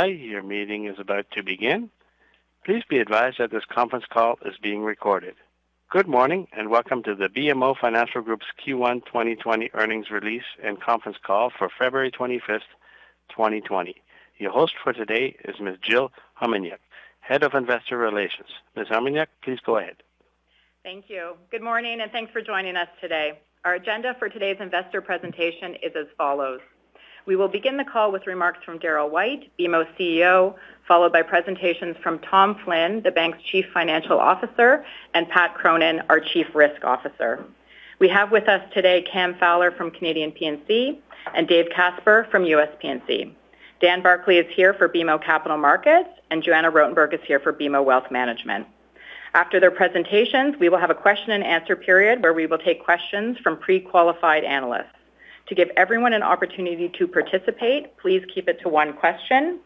By. Your meeting is about to begin. Please be advised that this conference call is being recorded. Good morning, and welcome to the BMO Financial Group's Q1 2020 earnings release and conference call for February 25th, 2020. Your host for today is Ms. Jill Hominiuk, Head of Investor Relations. Ms. Hominiuk, please go ahead. Thank you. Good morning, and thanks for joining us today. Our agenda for today's investor presentation is as follows. We will begin the call with remarks from Darryl White, BMO CEO, followed by presentations from Tom Flynn, the bank's Chief Financial Officer, and Pat Cronin, our Chief Risk Officer. We have with us today Cam Fowler from Canadian P&C Dave Casper from US P&C. Dan Barclay is here for BMO Capital Markets, and Joanna Rotenberg is here for BMO Wealth Management. After their presentations, we will have a question and answer period where we will take questions from pre-qualified analysts. To give everyone an opportunity to participate, please keep it to one question.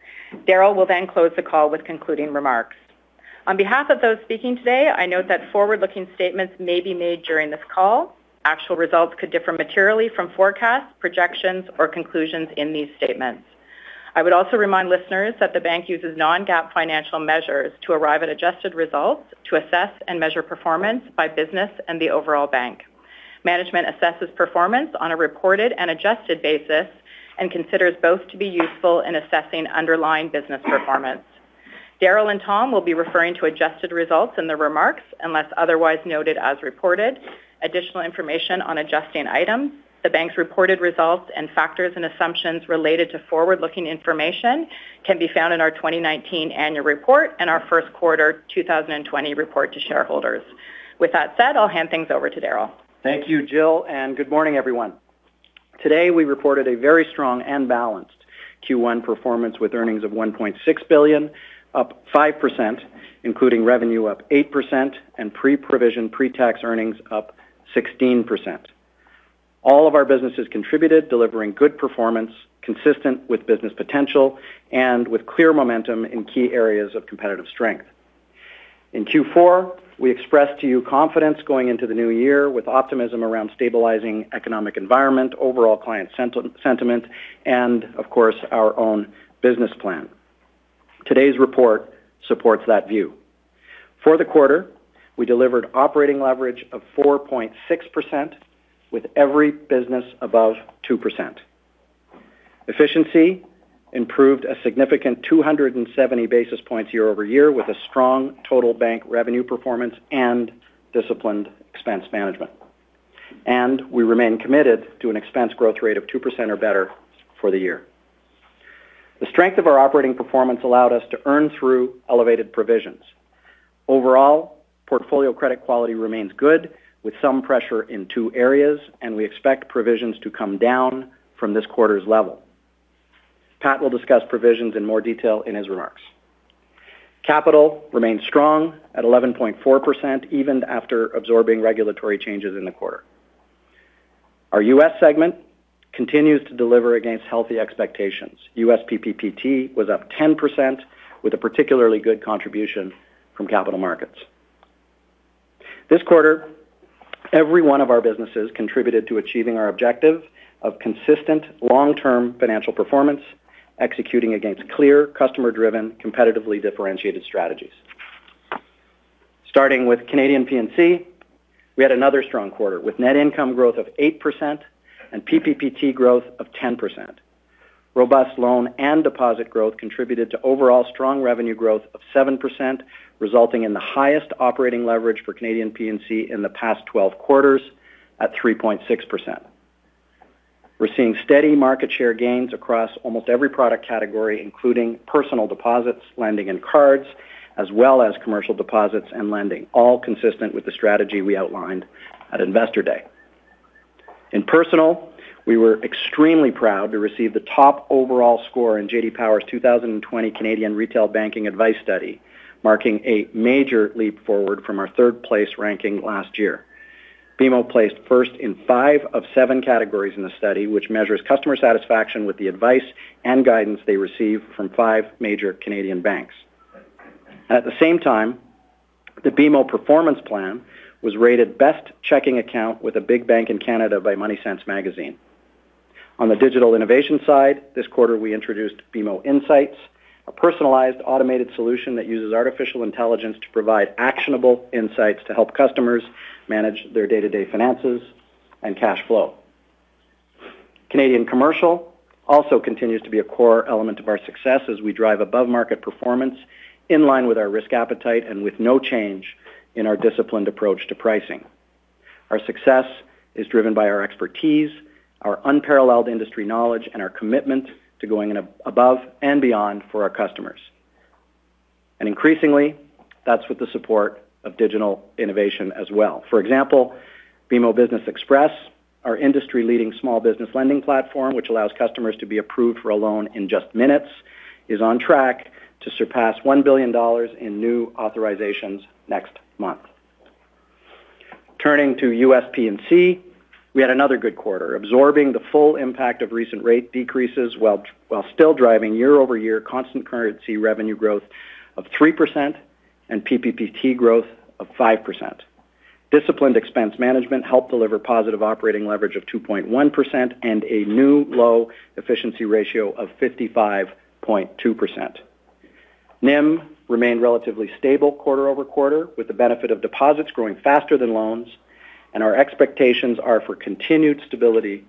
Darryl will then close the call with concluding remarks. On behalf of those speaking today, I note that forward-looking statements may be made during this call. Actual results could differ materially from forecasts, projections, or conclusions in these statements. I would also remind listeners that the bank uses non-GAAP financial measures to arrive at adjusted results to assess and measure performance by business and the overall bank. Management assesses performance on a reported and adjusted basis and considers both to be useful in assessing underlying business performance. Darryl and Tom will be referring to adjusted results in their remarks unless otherwise noted as reported. Additional information on adjusting items, the bank's reported results, and factors and assumptions related to forward-looking information can be found in our 2019 annual report and our first quarter 2020 report to shareholders. With that said, I'll hand things over to Darryl. Thank you, Jill, and good morning, everyone. Today, we reported a very strong and balanced Q1 performance with earnings of 1.6 billion, up 5%, including revenue up 8% and pre-provision pre-tax earnings up 16%. All of our businesses contributed, delivering good performance consistent with business potential and with clear momentum in key areas of competitive strength. In Q4, we expressed to you confidence going into the new year with optimism around stabilizing economic environment, overall client sentiment, and of course, our own business plan. Today's report supports that view. For the quarter, we delivered operating leverage of 4.6% with every business above 2%. Efficiency improved a significant 270 basis points year-over-year with a strong total bank revenue performance and disciplined expense management. And we remain committed to an expense growth rate of 2% or better for the year. The strength of our operating performance allowed us to earn through elevated provisions. Overall, portfolio credit quality remains good, with some pressure in two areas, and we expect provisions to come down from this quarter's level. Pat will discuss provisions in more detail in his remarks. Capital remains strong at 11.4%, even after absorbing regulatory changes in the quarter. Our U.S. segment continues to deliver against healthy expectations. U.S. PPPT was up 10%, with a particularly good contribution from capital markets. This quarter, every one of our businesses contributed to achieving our objective of consistent long-term financial performance executing against clear, customer-driven, competitively differentiated strategies. Starting with Canadian P&C, we had another strong quarter with net income growth of 8% and PPPT growth of 10%. Robust loan and deposit growth contributed to overall strong revenue growth of 7%, resulting in the highest operating leverage for Canadian P&C in the past 12 quarters at 3.6%. We're seeing steady market share gains across almost every product category, including personal deposits, lending, and cards, as well as commercial deposits and lending, all consistent with the strategy we outlined at Investor Day. In personal, We were extremely proud to receive the top overall score in J.D. Power's 2020 Canadian Retail Banking Advice Study, marking a major leap forward from our third place ranking last year. BMO placed first in five of seven categories in the study, which measures customer satisfaction with the advice and guidance they receive from five major Canadian banks. And At the same time, the BMO Performance Plan was rated best checking account with a big bank in Canada by Money Sense magazine. On the digital innovation side, this quarter we introduced BMO Insights, a personalized automated solution that uses artificial intelligence to provide actionable insights to help customers manage their day-to-day finances and cash flow. Canadian Commercial also continues to be a core element of our success as we drive above-market performance in line with our risk appetite and with no change in our disciplined approach to pricing. Our success is driven by our expertise, our unparalleled industry knowledge, and our commitment to going above and beyond for our customers. And increasingly, that's with the support of digital innovation as well. For example, BMO Business Express, our industry-leading small business lending platform, which allows customers to be approved for a loan in just minutes, is on track to surpass $1 billion in new authorizations next month. Turning to U.S. P&C, we had another good quarter, absorbing the full impact of recent rate decreases while still driving year-over-year constant currency revenue growth of 3% and PPPT growth of 5%. Disciplined expense management helped deliver positive operating leverage of 2.1% and a new low efficiency ratio of 55.2%. NIM remained relatively stable quarter-over-quarter, with the benefit of deposits growing faster than loans, and our expectations are for continued stability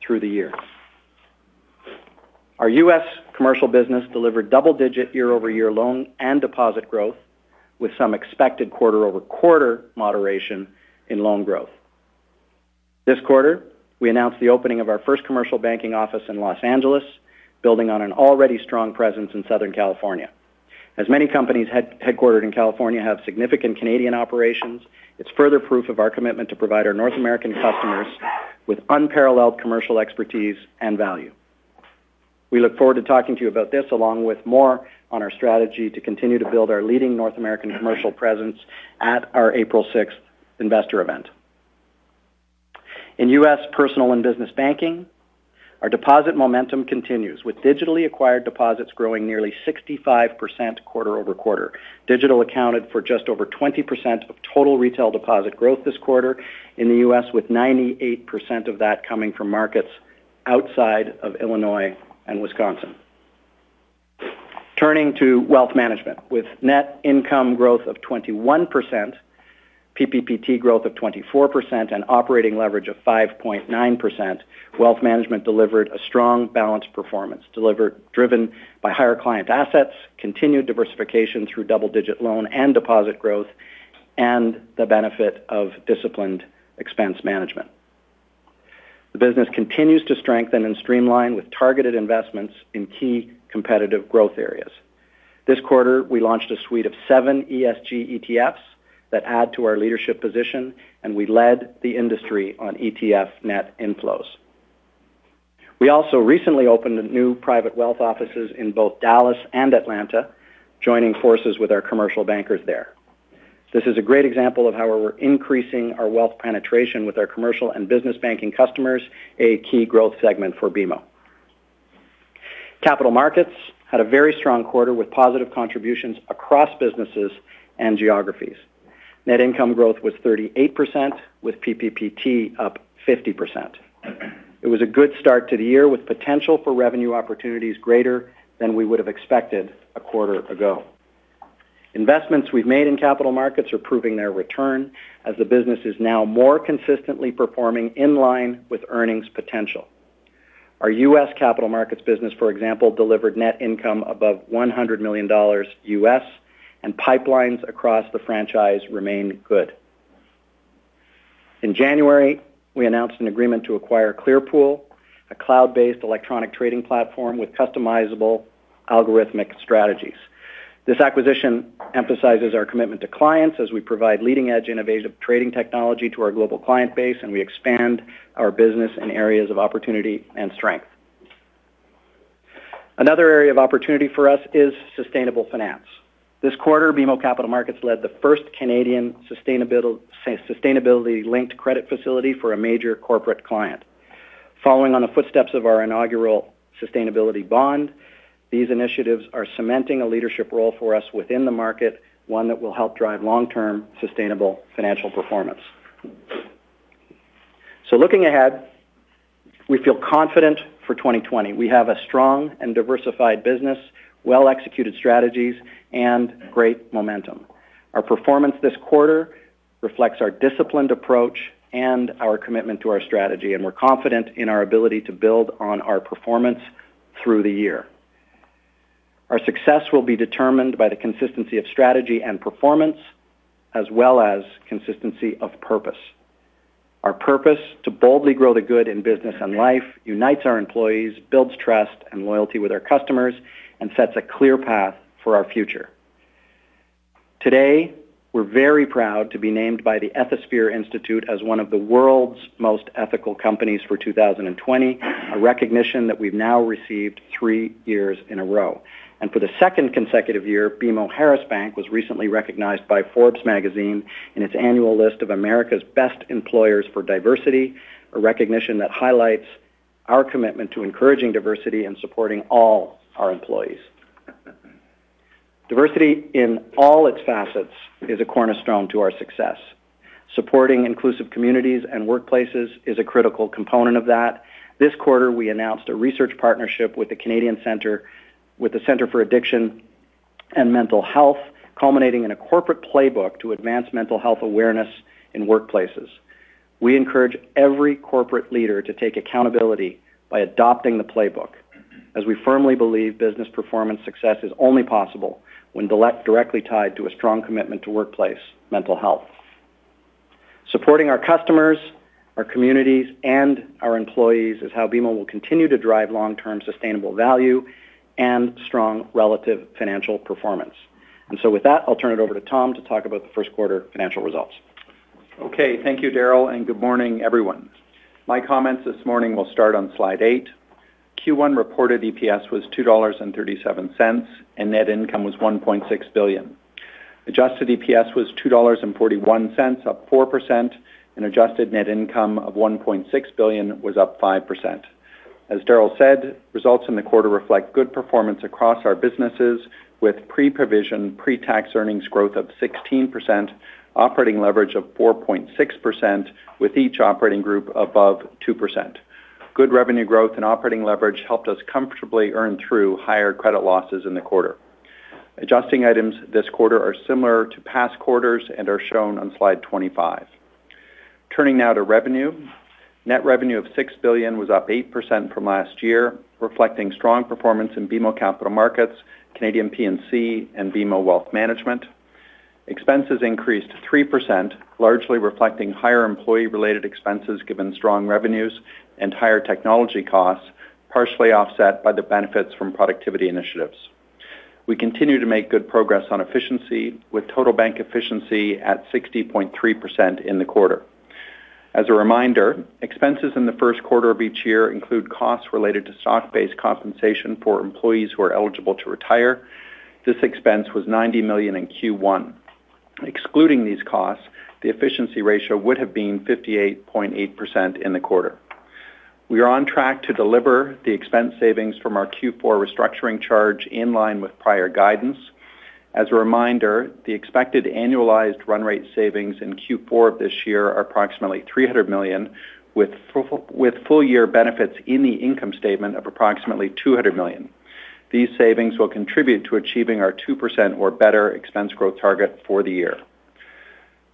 through the year. Our U.S. commercial business delivered double-digit year-over-year loan and deposit growth, with some expected quarter-over-quarter moderation in loan growth. This quarter, we announced the opening of our first commercial banking office in Los Angeles, building on an already strong presence in Southern California. As many companies headquartered in California have significant Canadian operations, it's further proof of our commitment to provide our North American customers with unparalleled commercial expertise and value. We look forward to talking to you about this, along with more on our strategy to continue to build our leading North American commercial presence at our April 6th investor event. In U.S. personal and business banking, our deposit momentum continues, with digitally acquired deposits growing nearly 65% quarter-over-quarter. Digital accounted for just over 20% of total retail deposit growth this quarter in the U.S., with 98% of that coming from markets outside of Illinois and Wisconsin. Turning to wealth management. With net income growth of 21%, PPPT growth of 24%, and operating leverage of 5.9%, wealth management delivered a strong balanced performance, driven by higher client assets, continued diversification through double-digit loan and deposit growth, and the benefit of disciplined expense management. The business continues to strengthen and streamline with targeted investments in key competitive growth areas. This quarter, we launched a suite of seven ESG ETFs that add to our leadership position, and we led the industry on ETF net inflows. We also recently opened new private wealth offices in both Dallas and Atlanta, joining forces with our commercial bankers there. This is a great example of how we're increasing our wealth penetration with our commercial and business banking customers, a key growth segment for BMO. Capital markets had a very strong quarter with positive contributions across businesses and geographies. Net income growth was 38%, with PPPT up 50%. It was a good start to the year with potential for revenue opportunities greater than we would have expected a quarter ago. Investments we've made in capital markets are proving their return as the business is now more consistently performing in line with earnings potential. Our U.S. capital markets business, for example, delivered net income above $100 million, and pipelines across the franchise remain good. In January, we announced an agreement to acquire Clearpool, a cloud-based electronic trading platform with customizable algorithmic strategies. This acquisition emphasizes our commitment to clients as we provide leading-edge innovative trading technology to our global client base, and we expand our business in areas of opportunity and strength. Another area of opportunity for us is sustainable finance. This quarter, BMO Capital Markets led the first Canadian sustainability-linked credit facility for a major corporate client. Following on the footsteps of our inaugural sustainability bond, these initiatives are cementing a leadership role for us within the market, one that will help drive long-term sustainable financial performance. So looking ahead, we feel confident for 2020. We have a strong and diversified business, well-executed strategies, and great momentum. Our performance this quarter reflects our disciplined approach and our commitment to our strategy, and we're confident in our ability to build on our performance through the year. Our success will be determined by the consistency of strategy and performance, as well as consistency of purpose. Our purpose to boldly grow the good in business and life unites our employees, builds trust and loyalty with our customers, and sets a clear path for our future. Today, we're very proud to be named by the Ethisphere Institute as one of the world's most ethical companies for 2020, a recognition that we've now received three years in a row. And for the second consecutive year, BMO Harris Bank was recently recognized by Forbes magazine in its annual list of America's best employers for diversity, a recognition that highlights our commitment to encouraging diversity and supporting all our employees. Diversity in all its facets is a cornerstone to our success. Supporting inclusive communities and workplaces is a critical component of that. This quarter, we announced a research partnership with the Canadian Centre, with the Centre for Addiction and Mental Health, culminating in a corporate playbook to advance mental health awareness in workplaces. We encourage every corporate leader to take accountability by adopting the playbook, as we firmly believe business performance success is only possible when directly tied to a strong commitment to workplace mental health. Supporting our customers, our communities, and our employees is how BMO will continue to drive long-term sustainable value and strong relative financial performance. And so with that, I'll turn it over to Tom to talk about the first quarter financial results. Okay. Thank you, Darryl, and good morning, everyone. My comments this morning will start on slide eight. Q1 reported EPS was 2.37 dollars, and net income was 1.6 billion. Adjusted EPS was 2.41 dollars, up 4%, and adjusted net income of 1.6 billion was up 5%. As Darryl said, results in the quarter reflect good performance across our businesses with pre-provision, pre-tax earnings growth of 16%, operating leverage of 4.6%, with each operating group above 2%. Good revenue growth and operating leverage helped us comfortably earn through higher credit losses in the quarter. Adjusting items this quarter are similar to past quarters and are shown on slide 25. Turning now to revenue. Net revenue of 6 billion was up 8% from last year, reflecting strong performance in BMO Capital Markets, Canadian P&C, and BMO Wealth Management. Expenses increased 3%, largely reflecting higher employee-related expenses given strong revenues and higher technology costs, partially offset by the benefits from productivity initiatives. We continue to make good progress on efficiency, with total bank efficiency at 60.3% in the quarter. As a reminder, expenses in the first quarter of each year include costs related to stock-based compensation for employees who are eligible to retire. This expense was 90 million in Q1. Excluding these costs, the efficiency ratio would have been 58.8% in the quarter. We are on track to deliver the expense savings from our Q4 restructuring charge in line with prior guidance. As a reminder, the expected annualized run rate savings in Q4 of this year are approximately 300 million, with with full-year benefits in the income statement of approximately 200 million. These savings will contribute to achieving our 2% or better expense growth target for the year.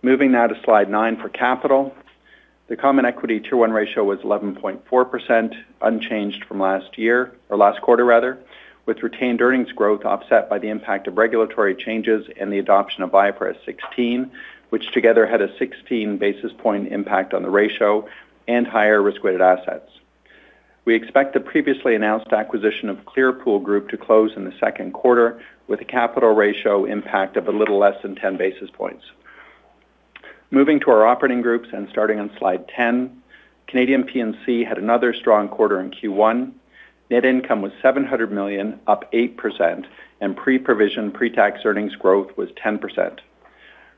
Moving now to slide nine for capital. The common equity Tier 1 ratio was 11.4%, unchanged from last year, or last quarter rather, with retained earnings growth offset by the impact of regulatory changes and the adoption of IFRS 16, which together had a 16 basis point impact on the ratio and higher risk-weighted assets. We expect the previously announced acquisition of Clearpool Group to close in the second quarter with a capital ratio impact of a little less than 10 basis points. Moving to our operating groups and starting on slide 10, Canadian P&C had another strong quarter in Q1. Net income was 700 million, up 8%, and pre-provision pre-tax earnings growth was 10%.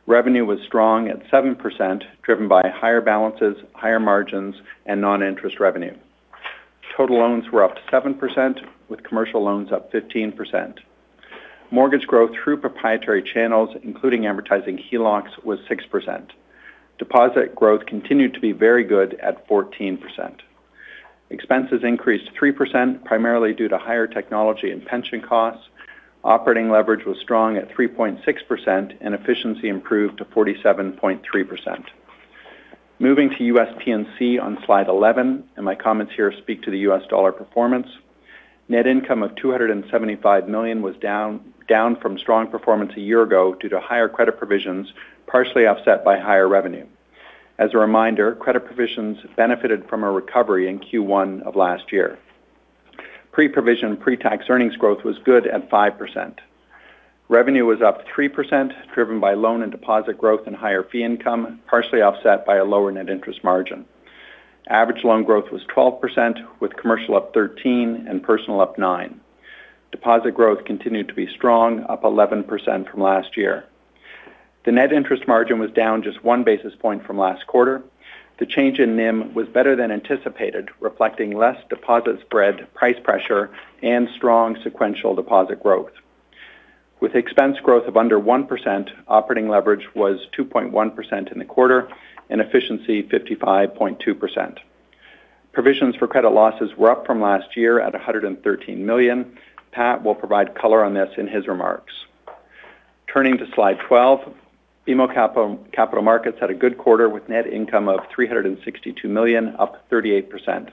Revenue was strong at 7%, driven by higher balances, higher margins, and non-interest revenue. Total loans were up 7%, with commercial loans up 15%. Mortgage growth through proprietary channels, including amortizing HELOCs, was 6%. Deposit growth continued to be very good at 14%. Expenses increased 3%, primarily due to higher technology and pension costs. Operating leverage was strong at 3.6%, and efficiency improved to 47.3%. Moving to U.S. P&C on slide 11, and my comments here speak to the U.S. dollar performance. Net income of $275 million was down from strong performance a year ago due to higher credit provisions, partially offset by higher revenue. As a reminder, credit provisions benefited from a recovery in Q1 of last year. Pre-provision pre-tax earnings growth was good at 5%. Revenue was up 3%, driven by loan and deposit growth and higher fee income, partially offset by a lower net interest margin. Average loan growth was 12%, with commercial up 13 and personal up 9. Deposit growth continued to be strong, up 11% from last year. The net interest margin was down just one basis point from last quarter. The change in NIM was better than anticipated, reflecting less deposit spread, price pressure, and strong sequential deposit growth. With expense growth of under 1%, operating leverage was 2.1% in the quarter and efficiency 55.2%. Provisions for credit losses were up from last year at 113 million. Pat will provide color on this in his remarks. Turning to slide 12, BMO Capital Markets had a good quarter with net income of 362 million, up 38%.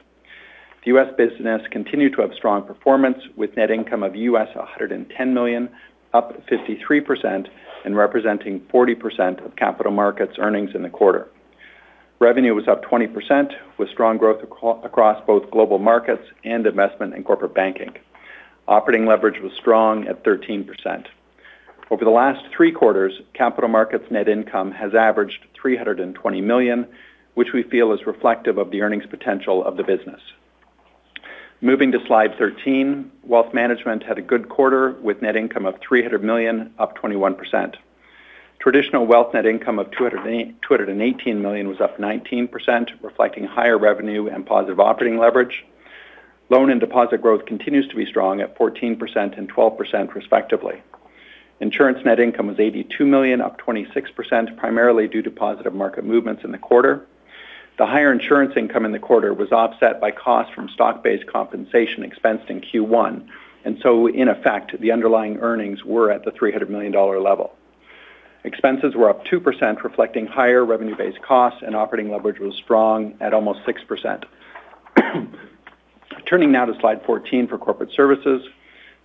The U.S. business continued to have strong performance with net income of US $110 million, up 53% and representing 40% of capital markets earnings in the quarter. Revenue was up 20%, with strong growth across both global markets and investment and corporate banking. Operating leverage was strong at 13%. Over the last three quarters, capital markets net income has averaged 320 million, which we feel is reflective of the earnings potential of the business. Moving to slide 13, wealth management had a good quarter with net income of 300 million, up 21%. Traditional wealth net income of 218 million was up 19%, reflecting higher revenue and positive operating leverage. Loan and deposit growth continues to be strong at 14% and 12% respectively. Insurance net income was 82 million, up 26%, primarily due to positive market movements in the quarter. The higher insurance income in the quarter was offset by costs from stock-based compensation expensed in Q1, and so in effect, the underlying earnings were at the 300 million dollar level. Expenses were up 2%, reflecting higher revenue-based costs, and operating leverage was strong at almost 6%. Turning now to slide 14 for corporate services.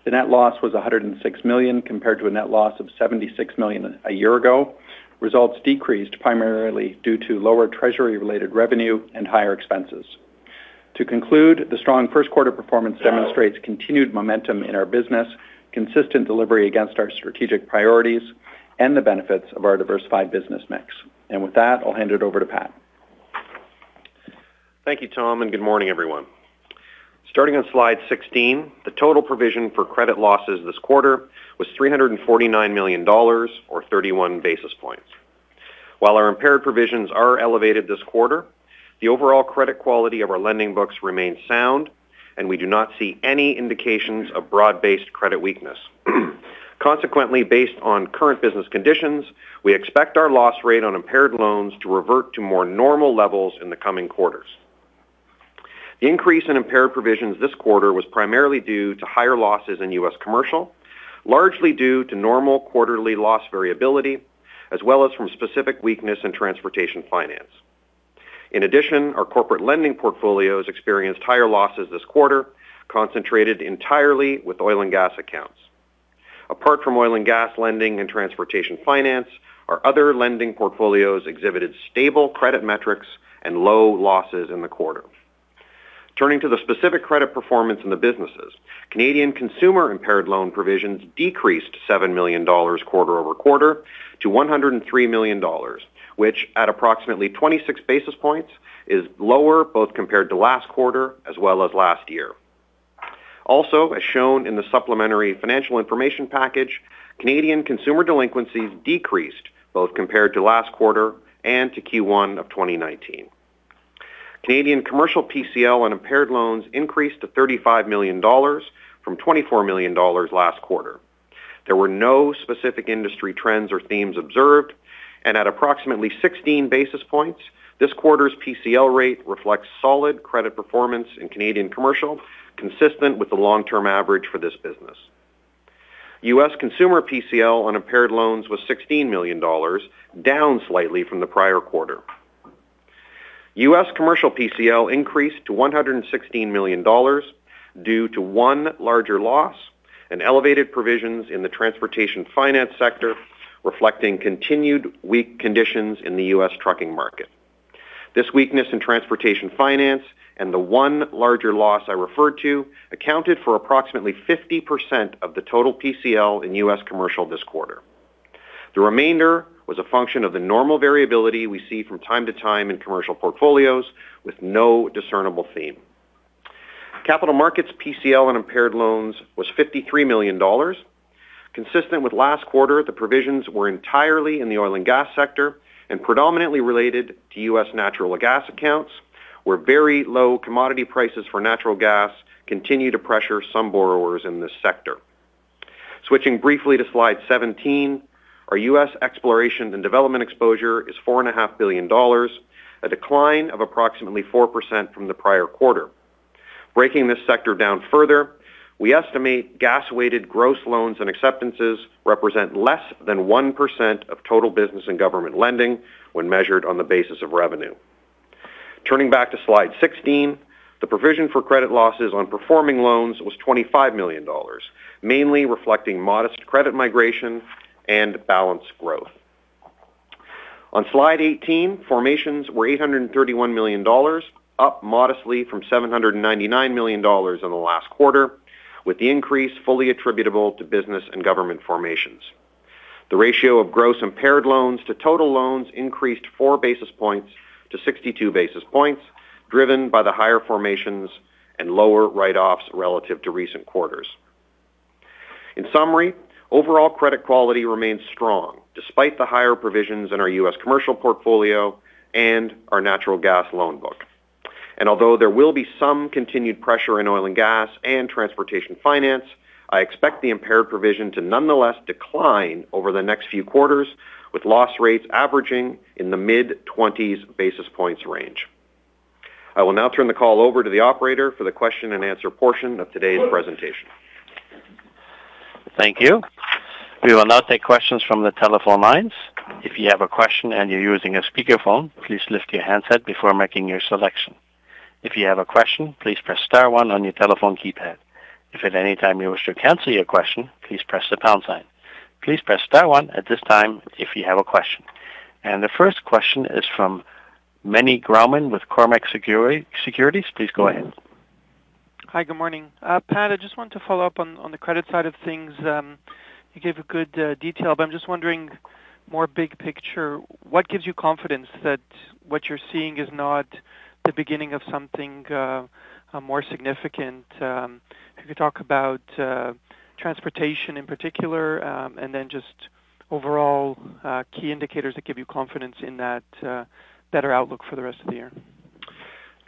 The net loss was 106 million compared to a net loss of 76 million a year ago. Results decreased primarily due to lower treasury-related revenue and higher expenses. To conclude, the strong first quarter performance demonstrates continued momentum in our business, consistent delivery against our strategic priorities, and the benefits of our diversified business mix. And with that, I'll hand it over to Pat. Thank you, Tom, and good morning, everyone. Starting on slide 16, the total provision for credit losses this quarter was 349 million dollars or 31 basis points. While our impaired provisions are elevated this quarter, the overall credit quality of our lending books remains sound, and we do not see any indications of broad-based credit weakness. Consequently, based on current business conditions, we expect our loss rate on impaired loans to revert to more normal levels in the coming quarters. The increase in impaired provisions this quarter was primarily due to higher losses in U.S. commercial, largely due to normal quarterly loss variability, as well as from specific weakness in transportation finance. In addition, our corporate lending portfolios experienced higher losses this quarter, concentrated entirely with oil and gas accounts. Apart from oil and gas lending and transportation finance, our other lending portfolios exhibited stable credit metrics and low losses in the quarter. Turning to the specific credit performance in the businesses, Canadian consumer impaired loan provisions decreased 7 million dollars quarter-over-quarter to 103 million dollars, which at approximately 26 basis points is lower both compared to last quarter as well as last year. Also, as shown in the supplementary financial information package, Canadian consumer delinquencies decreased both compared to last quarter and to Q1 of 2019. Canadian commercial PCL on impaired loans increased to 35 million dollars from 24 million dollars last quarter. There were no specific industry trends or themes observed, and at approximately 16 basis points, this quarter's PCL rate reflects solid credit performance in Canadian commercial, consistent with the long-term average for this business. U.S. consumer PCL on impaired loans was $16 million, down slightly from the prior quarter. U.S. commercial PCL increased to $116 million due to one larger loss and elevated provisions in the transportation finance sector, reflecting continued weak conditions in the U.S. trucking market. This weakness in transportation finance and the one larger loss I referred to accounted for approximately 50% of the total PCL in U.S. commercial this quarter. The remainder was a function of the normal variability we see from time to time in commercial portfolios with no discernible theme. Capital Markets PCL on impaired loans was 53 million dollars. Consistent with last quarter, the provisions were entirely in the oil and gas sector and predominantly related to U.S. natural gas accounts, where very low commodity prices for natural gas continue to pressure some borrowers in this sector. Switching briefly to slide 17, our U.S. exploration and development exposure is $4.5 billion, a decline of approximately 4% from the prior quarter. Breaking this sector down further, we estimate gas-weighted gross loans and acceptances represent less than 1% of total business and government lending when measured on the basis of revenue. Turning back to slide 16, the provision for credit losses on performing loans was 25 million dollars, mainly reflecting modest credit migration and balance growth. On slide 18, formations were 831 million dollars, up modestly from 799 million dollars in the last quarter, with the increase fully attributable to business and government formations. The ratio of gross impaired loans to total loans increased 4 basis points to 62 basis points, driven by the higher formations and lower write-offs relative to recent quarters. In summary, overall credit quality remains strong despite the higher provisions in our U.S. commercial portfolio and our natural gas loan book. And although there will be some continued pressure in oil and gas and transportation finance, I expect the impaired provision to nonetheless decline over the next few quarters, with loss rates averaging in the mid-20s basis points range. I will now turn the call over to the operator for the question and answer portion of today's presentation. Thank you. We will now take questions from the telephone lines. If you have a question and you're using a speakerphone, please lift your handset before making your selection. If you have a question, please press star one on your telephone keypad. If at any time you wish to cancel your question, please press the pound sign. Please press star one at this time if you have a question. And the first question is from Meny Grauman with Cormark Securities. Please go ahead. Hi, good morning. Uh, Pat, I just wanted to follow up on on the credit side of things. Um, you gave a good uh, detail, but I'm just wondering, more big picture, what gives you confidence that what you're seeing is not the beginning of something uh, more significant? Um, if you could talk about transportation in particular, um, and then just overall key indicators that give you confidence in that better outlook for the rest of the year.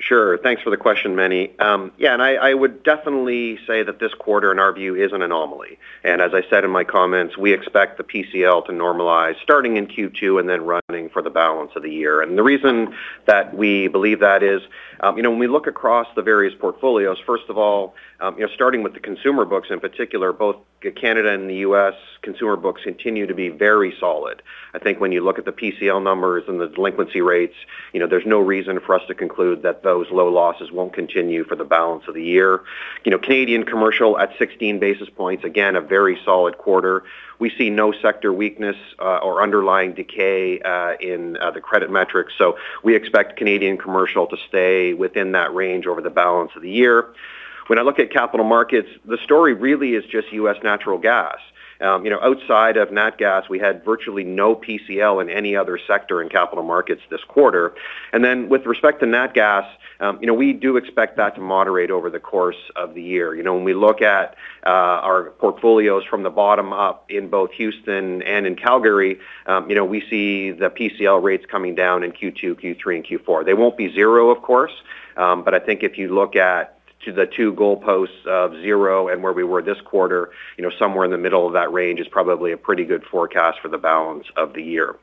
Sure. Thanks for the question, Meny. Um, yeah, and I would definitely say that this quarter, in our view, is an anomaly. And as I said in my comments, we expect the PCL to normalize starting in Q2 and then running for the balance of the year. And the reason that we believe that is, um, you know, when we look across the various portfolios, first of all, um, you know, starting with the consumer books in particular, both Canada and the U.S. consumer books continue to be very solid. I think when you look at the PCL numbers and the delinquency rates, you know, there's no reason for us to conclude that those low losses won't continue for the balance of the year. You know, Canadian commercial at 16 basis points, again, a very solid quarter. We see no sector weakness or underlying decay in uh, the credit metrics. So we expect Canadian commercial to stay within that range over the balance of the year. When I look at capital markets, the story really is just U.S. natural gas. Um, you know, outside of nat gas, we had virtually no PCL in any other sector in capital markets this quarter. And then with respect to nat gas, um, you know, we do expect that to moderate over the course of the year. You know, when we look at uh, our portfolios from the bottom up in both Houston and in Calgary, um, you know, we see the PCL rates coming down in Q2, Q3, and Q4. They won't be zero, of course, but I think if you look at to the two goalposts of zero and where we were this quarter, you know, somewhere in the middle of that range is probably a pretty good forecast for the balance of the year.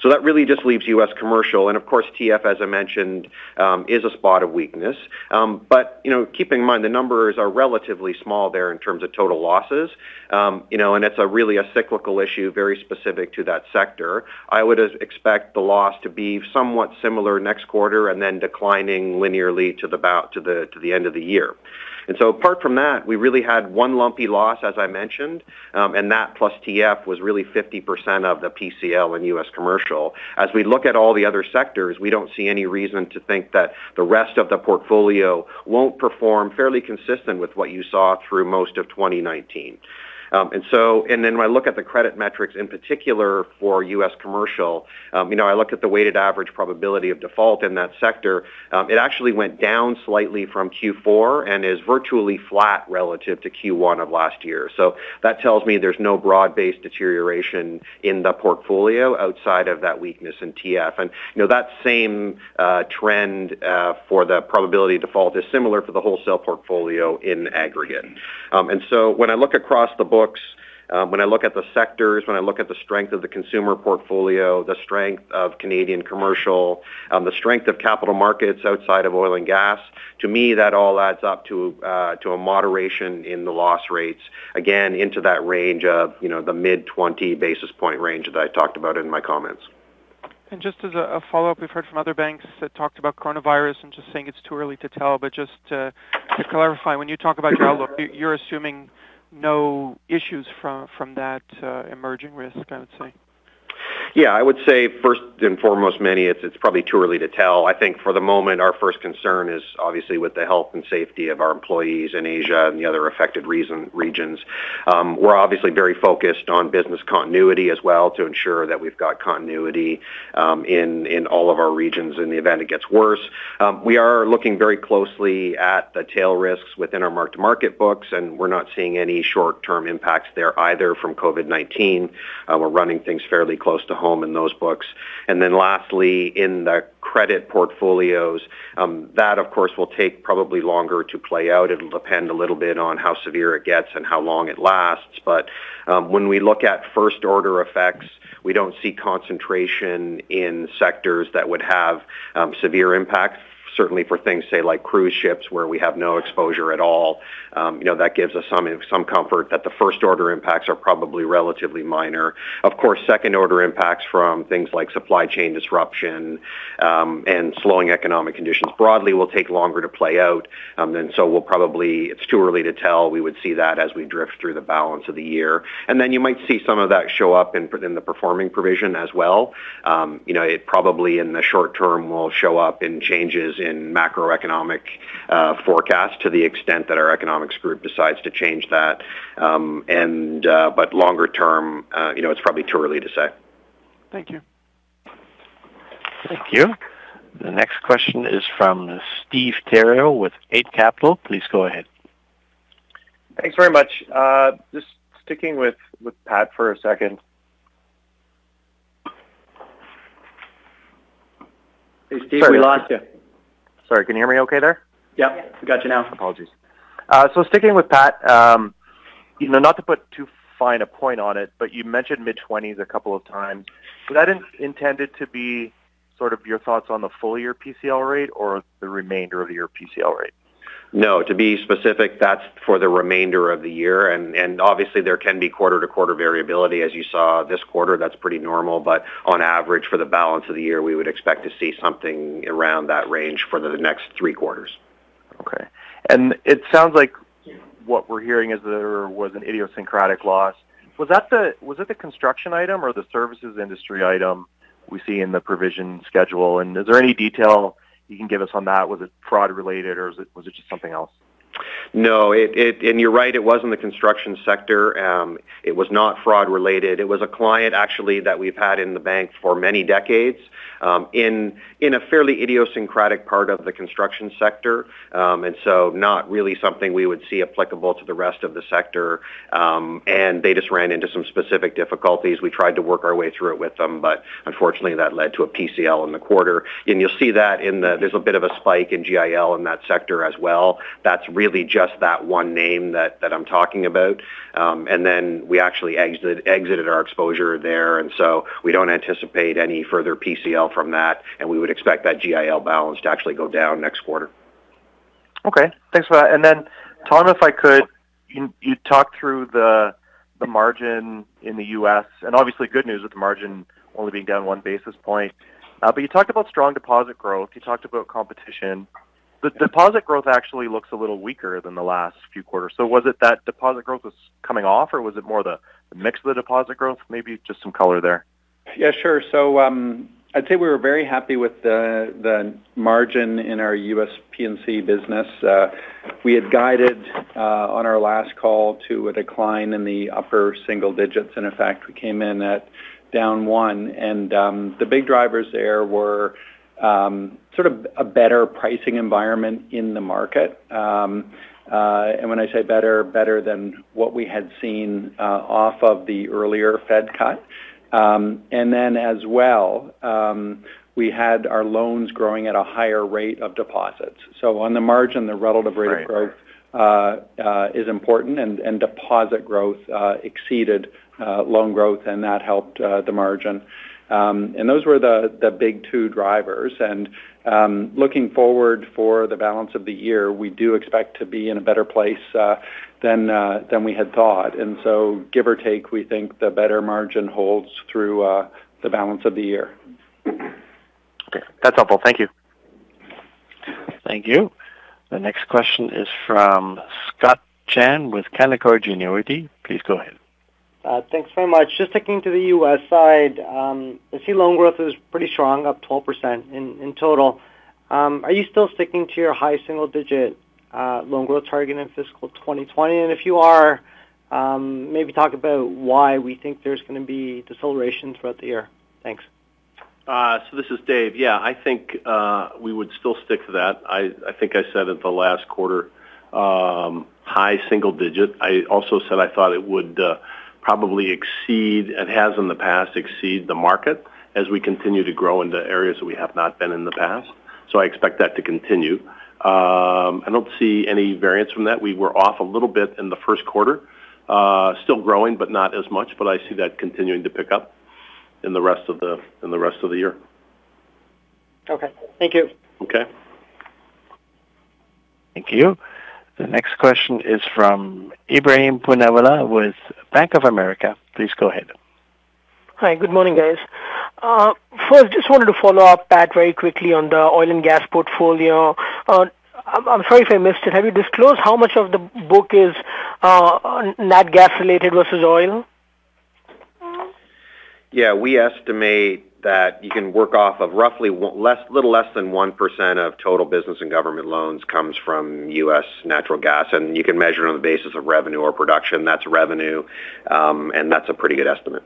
So that really just leaves U.S. commercial, and of course, TF, as I mentioned, um, is a spot of weakness. Um, but, you know, keeping in mind, the numbers are relatively small there in terms of total losses. Um, you know, and it's a really a cyclical issue, very specific to that sector. I would expect the loss to be somewhat similar next quarter and then declining linearly to the end of the year. And so apart from that, we really had one lumpy loss, as I mentioned, um, and that plus TF was really 50% of the PCL in U.S. commercial. As we look at all the other sectors, we don't see any reason to think that the rest of the portfolio won't perform fairly consistent with what you saw through most of 2019. Um, and so, and then when I look at the credit metrics, in particular for U.S. commercial, um, you know, I look at the weighted average probability of default in that sector. Um, it actually went down slightly from Q4 and is virtually flat relative to Q1 of last year. So that tells me there's no broad-based deterioration in the portfolio outside of that weakness in TF. And, you know, that same uh, trend uh, for the probability of default is similar for the wholesale portfolio in aggregate. And so when I look across the books, um, when I look at the sectors, when I look at the strength of the consumer portfolio, the strength of Canadian commercial, um, the strength of capital markets outside of oil and gas, to me, that all adds up to uh, a moderation in the loss rates, again, into that range of, you know, the mid-20 basis point range that I talked about in my comments. And just as a follow-up, we've heard from other banks that talked about coronavirus and just saying it's too early to tell. But just to clarify, when you talk about your outlook, you're assuming no issues from from that uh, emerging risk, I would say? Yeah, I would say first and foremost, Meny, it's probably too early to tell. I think for the moment, our first concern is obviously with the health and safety of our employees in Asia and the other affected regions. Um, we're obviously very focused on business continuity as well to ensure that we've got continuity um, in in all of our regions in the event it gets worse. Um, we are looking very closely at the tail risks within our mark-to-market books, and we're not seeing any short-term impacts there either from COVID-19. Uh, we're running things fairly close to home in those books. And then lastly, in the credit portfolios, um, that, of course, will take probably longer to play out. It'll depend a little bit on how severe it gets and how long it lasts. But um, when we look at first-order effects, we don't see concentration in sectors that would have um, severe impacts, certainly for things, say, like cruise ships, where we have no exposure at all. Um, you know, that gives us some some comfort that the first-order impacts are probably relatively minor. Of course, second-order impacts from things like supply chain disruption um, and slowing economic conditions broadly will take longer to play out. Um, and so we'll probably... It's too early to tell. We would see that as we drift through the balance of the year. And then you might see some of that show up in the performing provision as well. You know, it probably, in the short term, will show up in changes in macroeconomic uh, forecasts to the extent that our economics group decides to change that. Um, and uh, But longer term, uh, you know, it's probably too early to say. Thank you. Thank you. The next question is from Steve Theriault with Eight Capital. Please go ahead. Thanks very much. Just sticking with Pat for a second. Hey, Steve, we lost you. Sorry, can you hear me okay there? Yep, we got you now. Apologies. Uh, so sticking with Pat, um, you know, not to put too fine a point on it, but you mentioned mid-twenties a couple of times. Was that intended to be sort of your thoughts on the full year PCL rate or the remainder of the year PCL rate? No. To be specific, that's for the remainder of the year. and and Obviously there can be quarter-to-quarter variability as you saw this quarter. That's pretty normal. But On average, for the balance of the year, we would expect to see something around that range for the next three quarters. Okay. and It sounds like what we're hearing is there was an idiosyncratic loss. Was that the was it the construction item or the services industry item we see in the provision schedule? And Is there any detail you can give us on that? Was it fraud related or was it was it just something else? No, it, it, and you're right, it was in the construction sector. Um, it was not fraud related. It was a client actually that we've had in the bank for many decades um, in in a fairly idiosyncratic part of the construction sector, um, and so not really something we would see applicable to the rest of the sector. Um, and they just ran into some specific difficulties. We tried to work our way through it with them, but unfortunately that led to a PCL in the quarter. And you'll see that in the there's a bit of a spike in GIL in that sector as well. That's really just that one name that, that I'm talking about. Um, and then we actually exited, exited our exposure there, and so we don't anticipate any further PCL from that, and we would expect that GIL balance to actually go down next quarter. Okay, thanks for that. And then, Tom, if I could, you, you talked through the the margin in the U.S., and obviously good news with the margin only being down one basis point. Uh, but you talked about strong deposit growth. You talked about competition the deposit growth actually looks a little weaker than the last few quarters. So was it that deposit growth was coming off, or was it more the mix of the deposit growth? Maybe just some color there. Yeah, sure. So um, I'd say we were very happy with the the margin in our U.S. P&C business. Uh, we had guided uh, on our last call to a decline in the upper single digits, and in fact, we came in at down one. And um, the big drivers there were sort of a better pricing environment in the market. Um, uh, and when I say better, better than what we had seen uh, off of the earlier Fed cut. Um, and then as well, we had our loans growing at a higher rate of deposits. So on the margin, the relative rate of growth uh, is important, and deposit growth exceeded loan growth, and that helped the margin. Um, and those were the, the big two drivers. And um, looking forward for the balance of the year, we do expect to be in a better place uh, than uh, than we had thought. And so, give or take, we think the better margin holds through uh, the balance of the year. Okay, that's helpful. Thank you. Thank you. The next question is from Scott Chan with Canaccord Genuity. Please go ahead. Uh, thanks very much. Just sticking to the U.S. side, um, I see loan growth is pretty strong, up 12% in total. Um, are you still sticking to your high single-digit uh, loan growth target in fiscal 2020? And if you are, um, maybe talk about why we think there's going to be deceleration throughout the year. Thanks. Uh, so this is Dave. Yeah, I think we would still stick to that. I think I said at the last quarter, high single digit. I also said I thought it would probably exceed, it has in the past, exceed the market as we continue to grow into areas that we have not been in the past. So I expect that to continue. Um, I don't see any variance from that. We were off a little bit in the first quarter, uh, still growing, but not as much. But I see that continuing to pick up in the rest of the in the rest of the year. Okay. Thank you. Okay. Thank you. The next question is from Ibrahim Poonawala with Bank of America. Please go ahead. Hi, good morning, guys. Uh, first, just wanted to follow up, Pat, very quickly on the oil and gas portfolio. Uh, I'm sorry if I missed it. Have you disclosed how much of the book is uh, nat gas related versus oil? Yeah, we estimate that you can work off of roughly less, little less than 1% of total business and government loans comes from U.S. natural gas, and you can measure it on the basis of revenue or production. That's revenue, um, and that's a pretty good estimate.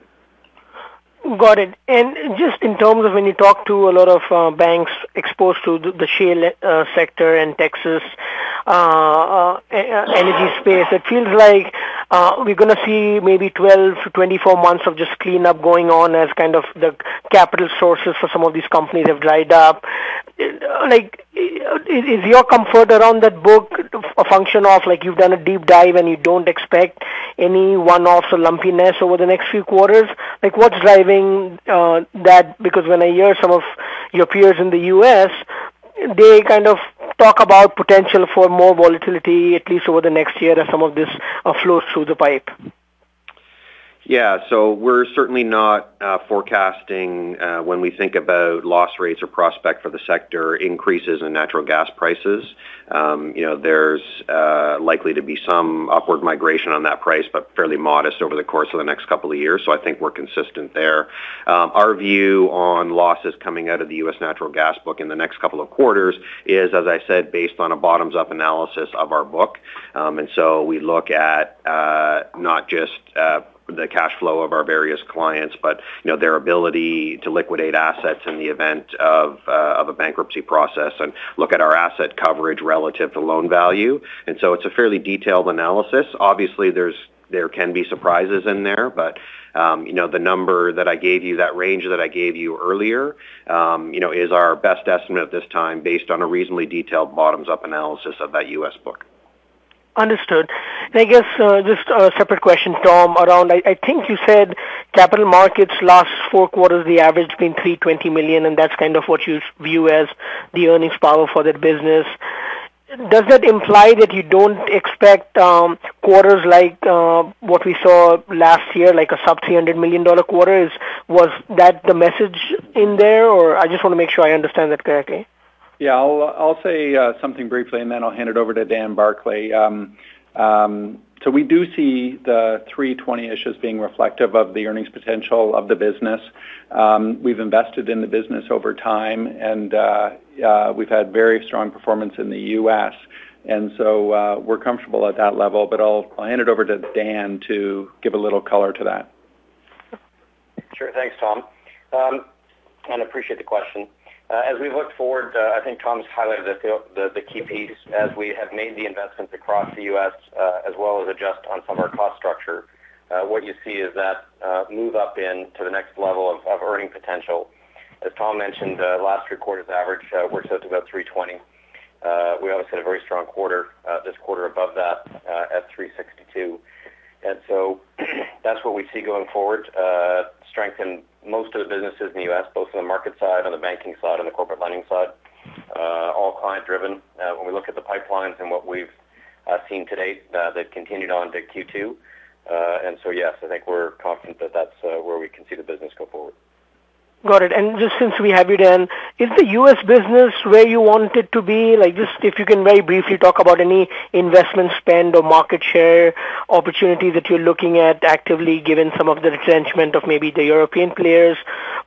Got it. And just in terms of when you talk to a lot of uh, banks exposed to the, the shale uh, sector and Texas uh, uh, energy space, it feels like uh, we're going to see maybe 12 to 24 months of just cleanup going on as kind of the capital sources for some of these companies have dried up. Like, is your comfort around that book a function of like you've done a deep dive and you don't expect any one-offs or lumpiness over the next few quarters? Like, what's driving uh, that? Because when I hear some of your peers in the U.S., they kind of talk about potential for more volatility, at least over the next year, as some of this uh, flows through the pipe? Yeah. so We're certainly not uh, forecasting uh, when we think about loss rates or prospect for the sector increases in natural gas prices. Um, you know, There's uh, likely to be some upward migration on that price, but fairly modest over the course of the next couple of years. So I think we're consistent there. Um, our view on losses coming out of the U.S. natural gas book in the next couple of quarters is, as I said, based on a bottoms-up analysis of our book. Um, and so We look at not just the cash flow of our various clients, but you know their ability to liquidate assets in the event of uh, of a bankruptcy process, and look at our asset coverage relative to loan value. And so it's a fairly detailed analysis. Obviously, there's there can be surprises in there, but um, you know the number that I gave you, that range that I gave you earlier, um, you know, is our best estimate at this time based on a reasonably detailed bottoms-up analysis of that U.S. book. Understood. And I guess uh, just a separate question, Tom, around, I, I think you said capital markets last four quarters, the average been 320 million, and that's kind of what you view as the earnings power for that business. Does that imply that you don't expect um, quarters like uh, what we saw last year, like a sub $300 million quarter? Is, was that the message in there, or I just want to make sure I understand that correctly? Yeah, I'll I'll say uh, something briefly, and then I'll hand it over to Dan Barclay. Um, um, so we do see the 320-ish as being reflective of the earnings potential of the business. Um, we've invested in the business over time, and uh, uh, we've had very strong performance in the U.S., and so uh, we're comfortable at that level. But I'll, I'll hand it over to Dan to give a little color to that. Sure. Thanks, Tom. Um, and appreciate the question. Uh, as we look forward, uh, I think Tom's highlighted the key piece. As we have made the investments across the U.S., uh, as well as adjust on some of our cost structure, uh, what you see is that uh, move up into the next level of earning potential. As Tom mentioned, uh, last three quarters average works out to about 320. We obviously had a very strong quarter this quarter above that at 362. and so That's what we see going forward, strength in most of the businesses in the U.S., both on the market side, on the banking side, on the corporate lending side, uh, all client-driven. Uh, when we look at the pipelines and what we've uh, seen to date, they've continued on to Q2. And so, yes, I think we're confident that that's where we can see the business go forward. Got it. And just since we have you, Dan, is the U.S. business where you want it to be? Like, just if you can very briefly talk about any investment spend or market share opportunities that you're looking at actively, given some of the retrenchment of maybe the European players.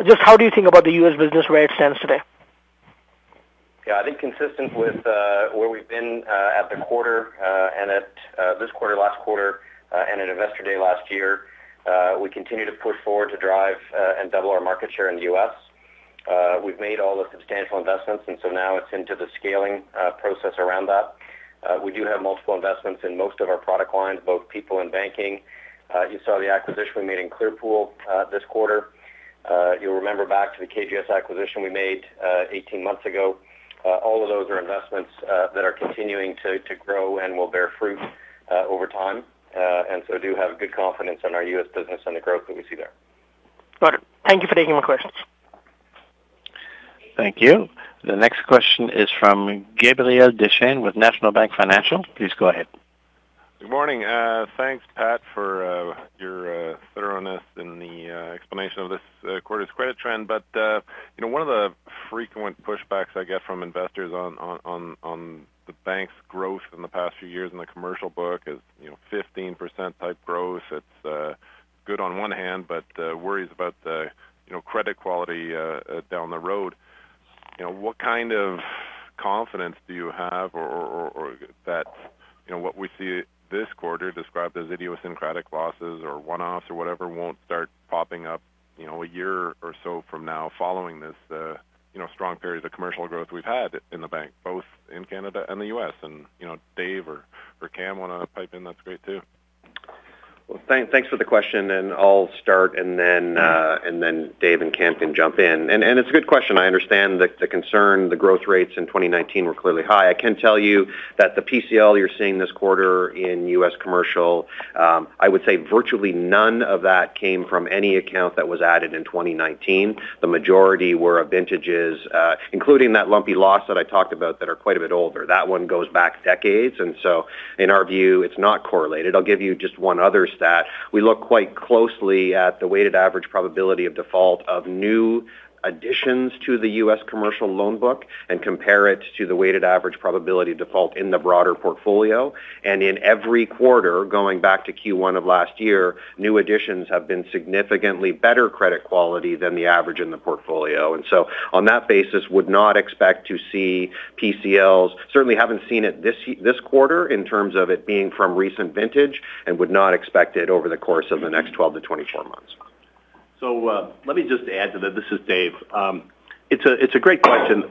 Just how do you think about the U.S. business where it stands today? Yeah, I think consistent with uh, where we've been uh, at the quarter uh, and at uh, this quarter, last quarter, uh, and at Investor Day last year. Uh, we continue to push forward to drive uh, and double our market share in the U.S. Uh, we've made all the substantial investments, and so now it's into the scaling uh, process around that. Uh, we do have multiple investments in most of our product lines, both people and banking. Uh, you saw the acquisition we made in Clearpool this quarter. You'll remember back to the KGS acquisition we made 18 months ago. All of those are investments that are continuing to grow and will bear fruit over time. Uh, and so do have good confidence in our U.S. business and the growth that we see there. Got it. Thank you for taking my questions. Thank you. The next question is from Gabriel Dechaine with National Bank Financial. Please go ahead. Good morning. Uh, thanks, Pat, for uh, your uh, thoroughness in the uh, explanation of this uh, quarter's credit trend. But uh, you know, one of the frequent pushbacks I get from investors on the bank's growth in the past few years in the commercial book is, you know, 15% type growth. It's good on one hand, but worries about the, you know, credit quality down the road. You know, what kind of confidence do you have, or that, you know, what we see this quarter described as idiosyncratic losses or one-offs or whatever won't start popping up, you know, a year or so from now following this? Uh, you know, strong periods of commercial growth we've had in the bank, both in Canada and the U.S. And, you know, Dave or, or Cam want to pipe in, that's great too. Well, Thanks for the question, and I'll start, and then mm-hmm. uh, and then Dave and Cam can jump in. And, and it's a good question. I understand the concern. The growth rates in 2019 were clearly high. I can tell you that the PCL you're seeing this quarter in U.S. commercial, um, I would say virtually none of that came from any account that was added in 2019. The majority were of vintages, uh, including that lumpy loss that I talked about that are quite a bit older. That one goes back decades. And so in our view, it's not correlated. I'll give you just one other stat. We look quite closely at the weighted average probability of default of new additions to the U.S. commercial loan book and compare it to the weighted average probability of default in the broader portfolio. And in every quarter, going back to Q1 of last year, new additions have been significantly better credit quality than the average in the portfolio. And so on that basis, would not expect to see PCLs. Certainly haven't seen it this this quarter in terms of it being from recent vintage and would not expect it over the course of the next 12 to 24 months. So uh, let me just add to that. This is Dave. Um, it's a great question.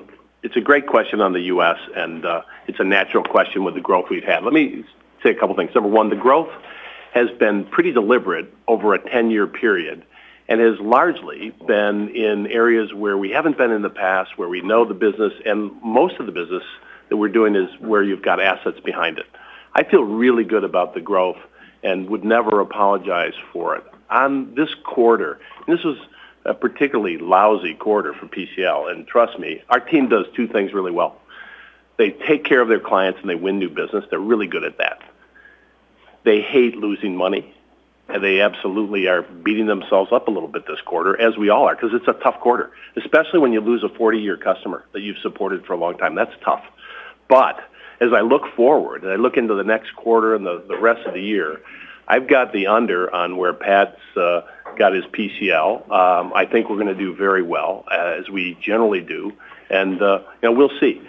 It's a great question on the U.S., and uh, it's a natural question with the growth we've had. Let me say a couple things. Number one, the growth has been pretty deliberate over a 10-year period and has largely been in areas where we haven't been in the past, where we know the business, and most of the business that we're doing is where you've got assets behind it. I feel really good about the growth and would never apologize for it. On this quarter, this was a particularly lousy quarter for PCL, and trust me, our team does two things really well. They take care of their clients, and they win new business. They're really good at that. They hate losing money, and they absolutely are beating themselves up a little bit this quarter, as we all are, because it's a tough quarter, especially when you lose a 40-year customer that you've supported for a long time. That's tough. But as I look forward, and I look into the next quarter and the rest of the year, I've got the under on where Pat's uh, got his PCL. Um, I think we're gonna do very well, uh, as we generally do. and, uh, You know, we'll see.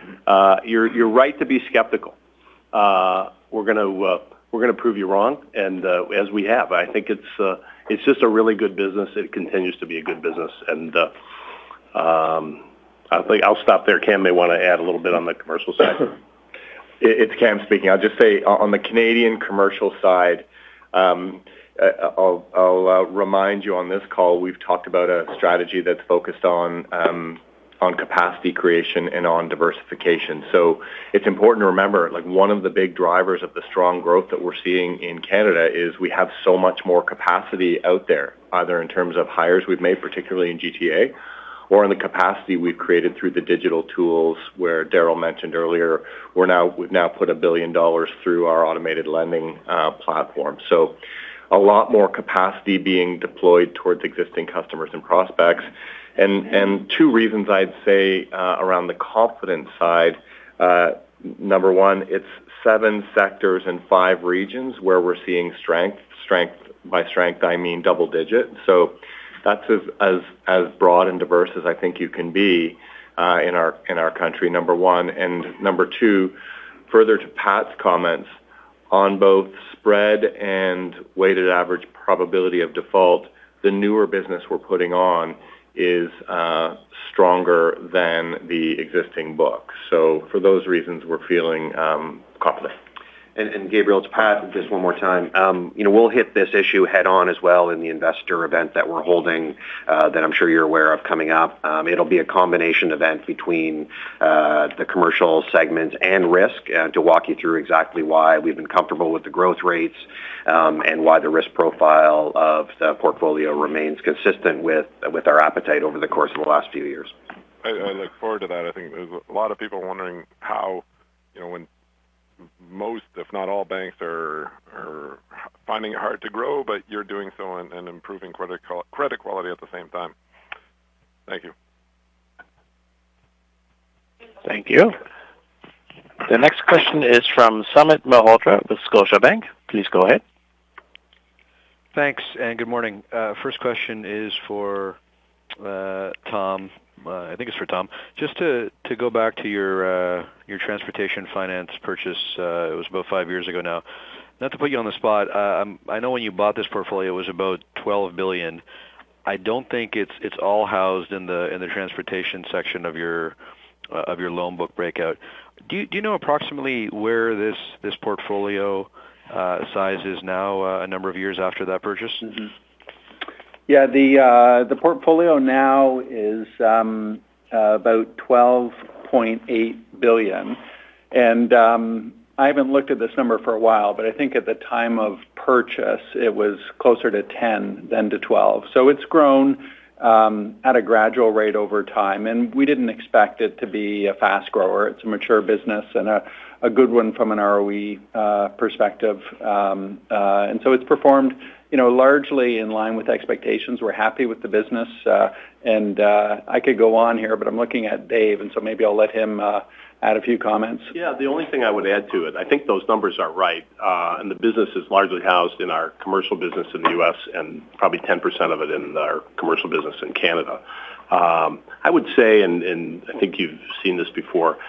You're right to be skeptical. We're gonna prove you wrong, and as we have. I think it's just a really good business. It continues to be a good business. And um, I think I'll stop there. Cam may want to add a little bit on the commercial side. It's Cam speaking. I'll just say on the Canadian commercial side, Um, uh, I'll uh, remind you on this call, we've talked about a strategy that's focused on um on capacity creation and on diversification. So it's important to remember, like, one of the big drivers of the strong growth that we're seeing in Canada is we have so much more capacity out there, either in terms of hires we've made, particularly in GTA, or in the capacity we've created through the digital tools, where Darryl mentioned earlier, we're now, we've now put a 1 billion dollars through our automated lending platform. So a lot more capacity being deployed towards existing customers and prospects. And, and Two reasons I'd say uh, around the confidence side. Uh, Number one, it's seven sectors and five regions where we're seeing strength. Strength by strength, I mean double digit. That's as as, as broad and diverse as I think you can be uh, in our country, number one. And number two, further to Pat's comments on both spread and weighted average probability of default, the newer business we're putting on is uh, stronger than the existing book. So for those reasons, we're feeling um, confident. Gabriel, it's Pat, just one more time. You know, we'll hit this issue head on as well in the investor event that we're holding, uh, that I'm sure you're aware of coming up. It'll be a combination event between uh, the commercial segments and risk uh, to walk you through exactly why we've been comfortable with the growth rates, um, and why the risk profile of the portfolio remains consistent with with our appetite over the course of the last few years. I look forward to that. I think there's a lot of people wondering how, you know, when most, if not all banks are are finding it hard to grow, but you're doing so and improving credit credit quality at the same time. Thank you. Thank you. The next question is from Sumit Malhotra with Scotiabank. Please go ahead. Thanks, and good morning. Uh, first question is for uh, Tom. I think it's for Tom. Just to to go back to your uh, your transportation finance purchase, uh, it was about five years ago now. Not to put you on the spot, I know when you bought this portfolio, it was about 12 billion. I don't think it's it's all housed in the in the transportation section of your of your loan book breakout. Do you do you know approximately where this this portfolio size is now, a number of years after that purchase? Mm-hmm. Yeah, the uh, the portfolio now is um, uh, about 12.8 billion. Um, I haven't looked at this number for a while, but I think at the time of purchase, it was closer to 10 than to 12. It's grown um, at a gradual rate over time, and we didn't expect it to be a fast grower. It's a mature business and a good one from an ROE uh, perspective. Um uh and so it's performed, you know, largely in line with expectations. We're happy with the business. Uh, and uh, I could go on here, but I'm looking at Dave, and so maybe I'll let him uh, add a few comments. Yeah. The only thing I would add to it, I think those numbers are right. And the business is largely housed in our commercial business in the U.S. and probably 10% of it in our commercial business in Canada. Um, I would say, and I think you've seen this before,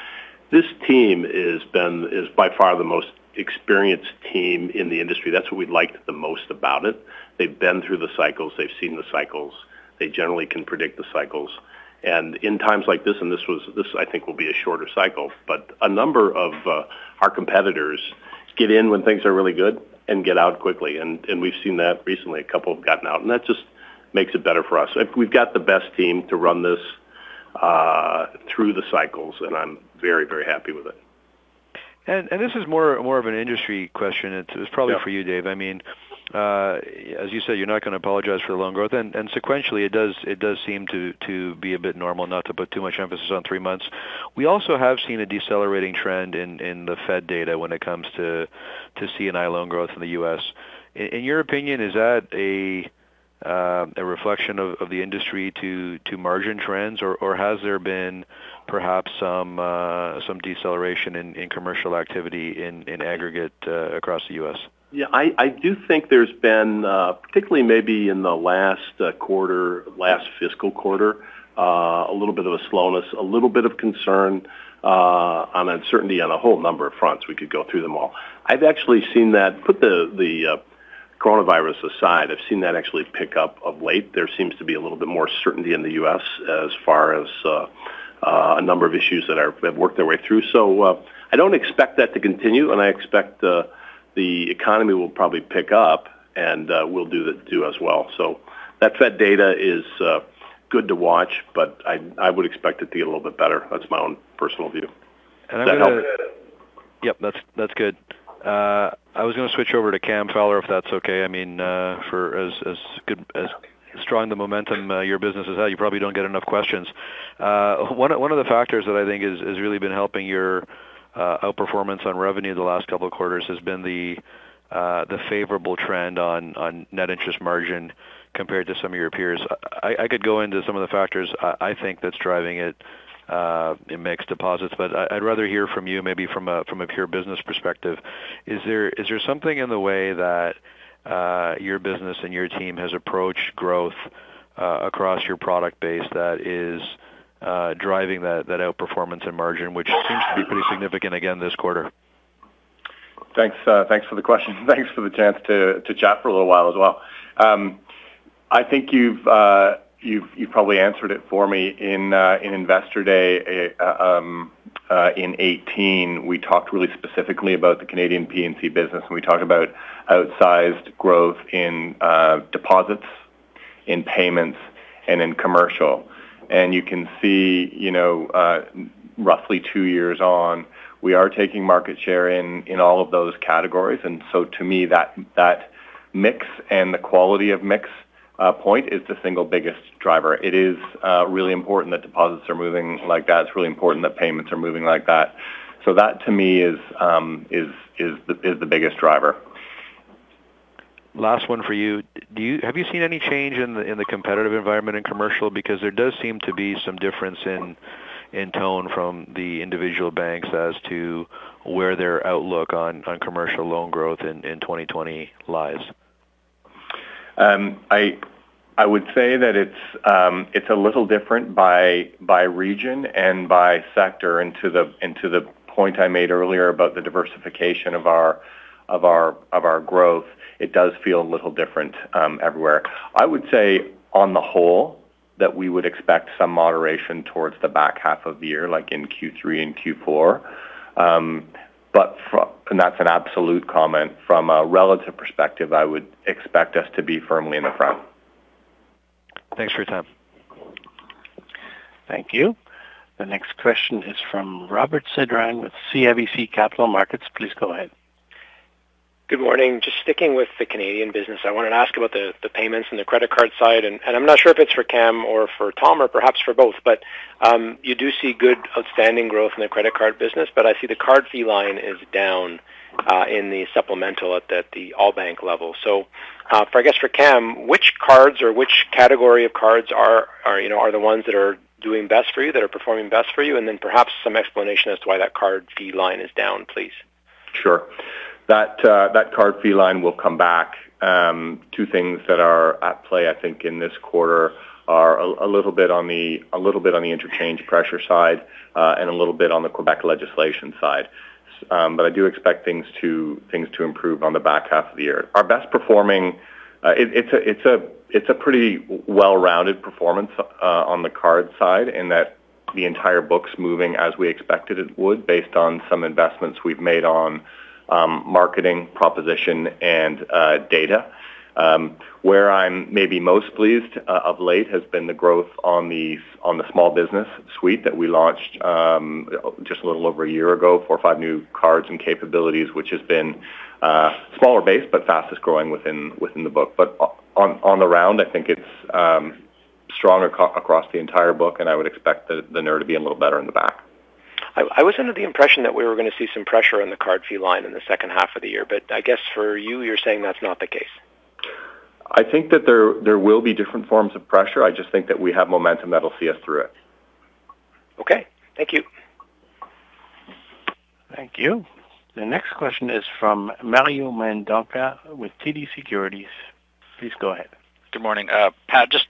this team is been is by far the most experienced team in the industry. That's what we liked the most about it. They've been through the cycles. They've seen the cycles. They generally can predict the cycles. And in times like this, and this was this, I think will be a shorter cycle, but a number of uh, our competitors get in when things are really good and get out quickly. And and we've seen that recently. A couple have gotten out, and that just makes it better for us. We've got the best team to run this uh, through the cycles, and I'm very, very happy with it. And and this is more more of an industry question. It's probably for you, Dave. I mean, uh, as you said, you're not gonna apologize for the loan growth. And, and sequentially, it does it does seem to to be a bit normal, not to put too much emphasis on three months. We also have seen a decelerating trend in in the Fed data when it comes to C&I loan growth in the U.S. In your opinion, is that a uh, a reflection of of the industry to to margin trends, or, or has there been perhaps some uh, deceleration in commercial activity in aggregate uh, across the U.S.? Yeah, I do think there's been uh, particularly maybe in the last quarter, last fiscal quarter, a little bit of a slowness, a little bit of concern on uncertainty on a whole number of fronts. We could go through them all. I've actually seen that. Put the coronavirus aside, I've seen that actually pick up of late. There seems to be a little bit more certainty in the U.S. as far as Uh, a number of issues that have worked their way through. So uh, I don't expect that to continue, and I expect uh, the economy will probably pick up and we'll do that do as well. So that Fed data is good to watch, but I I would expect it to get a little bit better. That's my own personal view. And Does that help? Yep, that's that's good. Uh, I was gonna switch over to Cam Fowler, if that's okay. I mean, uh, for as as good, as strong the momentum uh, your business has had, you probably don't get enough questions. Uh, one one of the factors that I think has really been helping your uh, outperformance on revenue the last couple of quarters has been the the favorable trend on on net interest margin compared to some of your peers. I could go into some of the factors I think that's driving it in mixed deposits, but I'd rather hear from you maybe from a from a pure business perspective. Is there is there something in the way that your business and your team has approached growth across your product base that is driving that that outperformance and margin, which seems to be pretty significant again this quarter? Thanks uh thanks for the question. Thanks for the chance to chat for a little while as well. I think you've uh you've you've probably answered it for me. In uh in Investor Day Uh, in 2018, we talked really specifically about the Canadian P&C business, and we talked about outsized growth in uh, deposits, in payments, and in commercial. And you can see, you know, uh, roughly two years on, we are taking market share in in all of those categories. And so to me, that that mix and the quality of mix Uh, point is the single biggest driver. It is uh, really important that deposits are moving like that. It's really important that payments are moving like that. So that to me is um, is is the is the biggest driver. Last one for you. Do you Have you seen any change in the in the competitive environment in commercial? Because there does seem to be some difference in in tone from the individual banks as to where their outlook on on commercial loan growth in, in 2020 lies. I I would say that it's um, it's a little different by by region and by sector. And to the and to the point I made earlier about the diversification of our of our of our growth, it does feel a little different um, everywhere. I would say on the whole that we would expect some moderation towards the back half of the year, like in Q3 and Q4. But from, and that's an absolute comment. From a relative perspective, I would expect us to be firmly in the front. Thanks for your time. Thank you. The next question is from Robert Sedran with CIBC Capital Markets. Please go ahead. Good morning. Just sticking with the Canadian business, I wanted to ask about the, the payments and the credit card side, and, and I'm not sure if it's for Cam or for Tom or perhaps for both, but um, you do see good outstanding growth in the credit card business, but I see the card fee line is down uh, in the supplemental at, at the all bank level. So, uh, for I guess for Cam, which cards or which category of cards are, are you know are the ones that are doing best for you, that are performing best for you, and then perhaps some explanation as to why that card fee line is down, please. Sure. That uh, that card fee line will come back. Um, two things that are at play, I think, in this quarter are a, little bit on the a little bit on the interchange pressure side, uh, and a little bit on the Quebec legislation side. Um, but I do expect things to things to improve on the back half of the year. Our best performing, uh, it, it's a it's a it's a pretty well-rounded performance on the card side, in that the entire book's moving as we expected it would, based on some investments we've made on um, marketing, proposition, and uh, data. Um, where I'm maybe most pleased uh, of late has been the growth on the on the small business suite that we launched um, just a little over a year ago. Four or five new cards and capabilities, which has been uh, smaller base but fastest growing within within the book. But on on the round, I think it's um, strong ac- across the entire book, and I would expect the, the NIR to be a little better in the back. I, I was under the impression that we were going to see some pressure on the card fee line in the second half of the year, but I guess for you, you're saying that's not the case. I think that there there will be different forms of pressure. I just think that we have momentum that'll see us through it. Okay, thank you. Thank you. The next question is from Mario Mendonca with TD Securities. Please go ahead. Good morning, uh, Pat. Just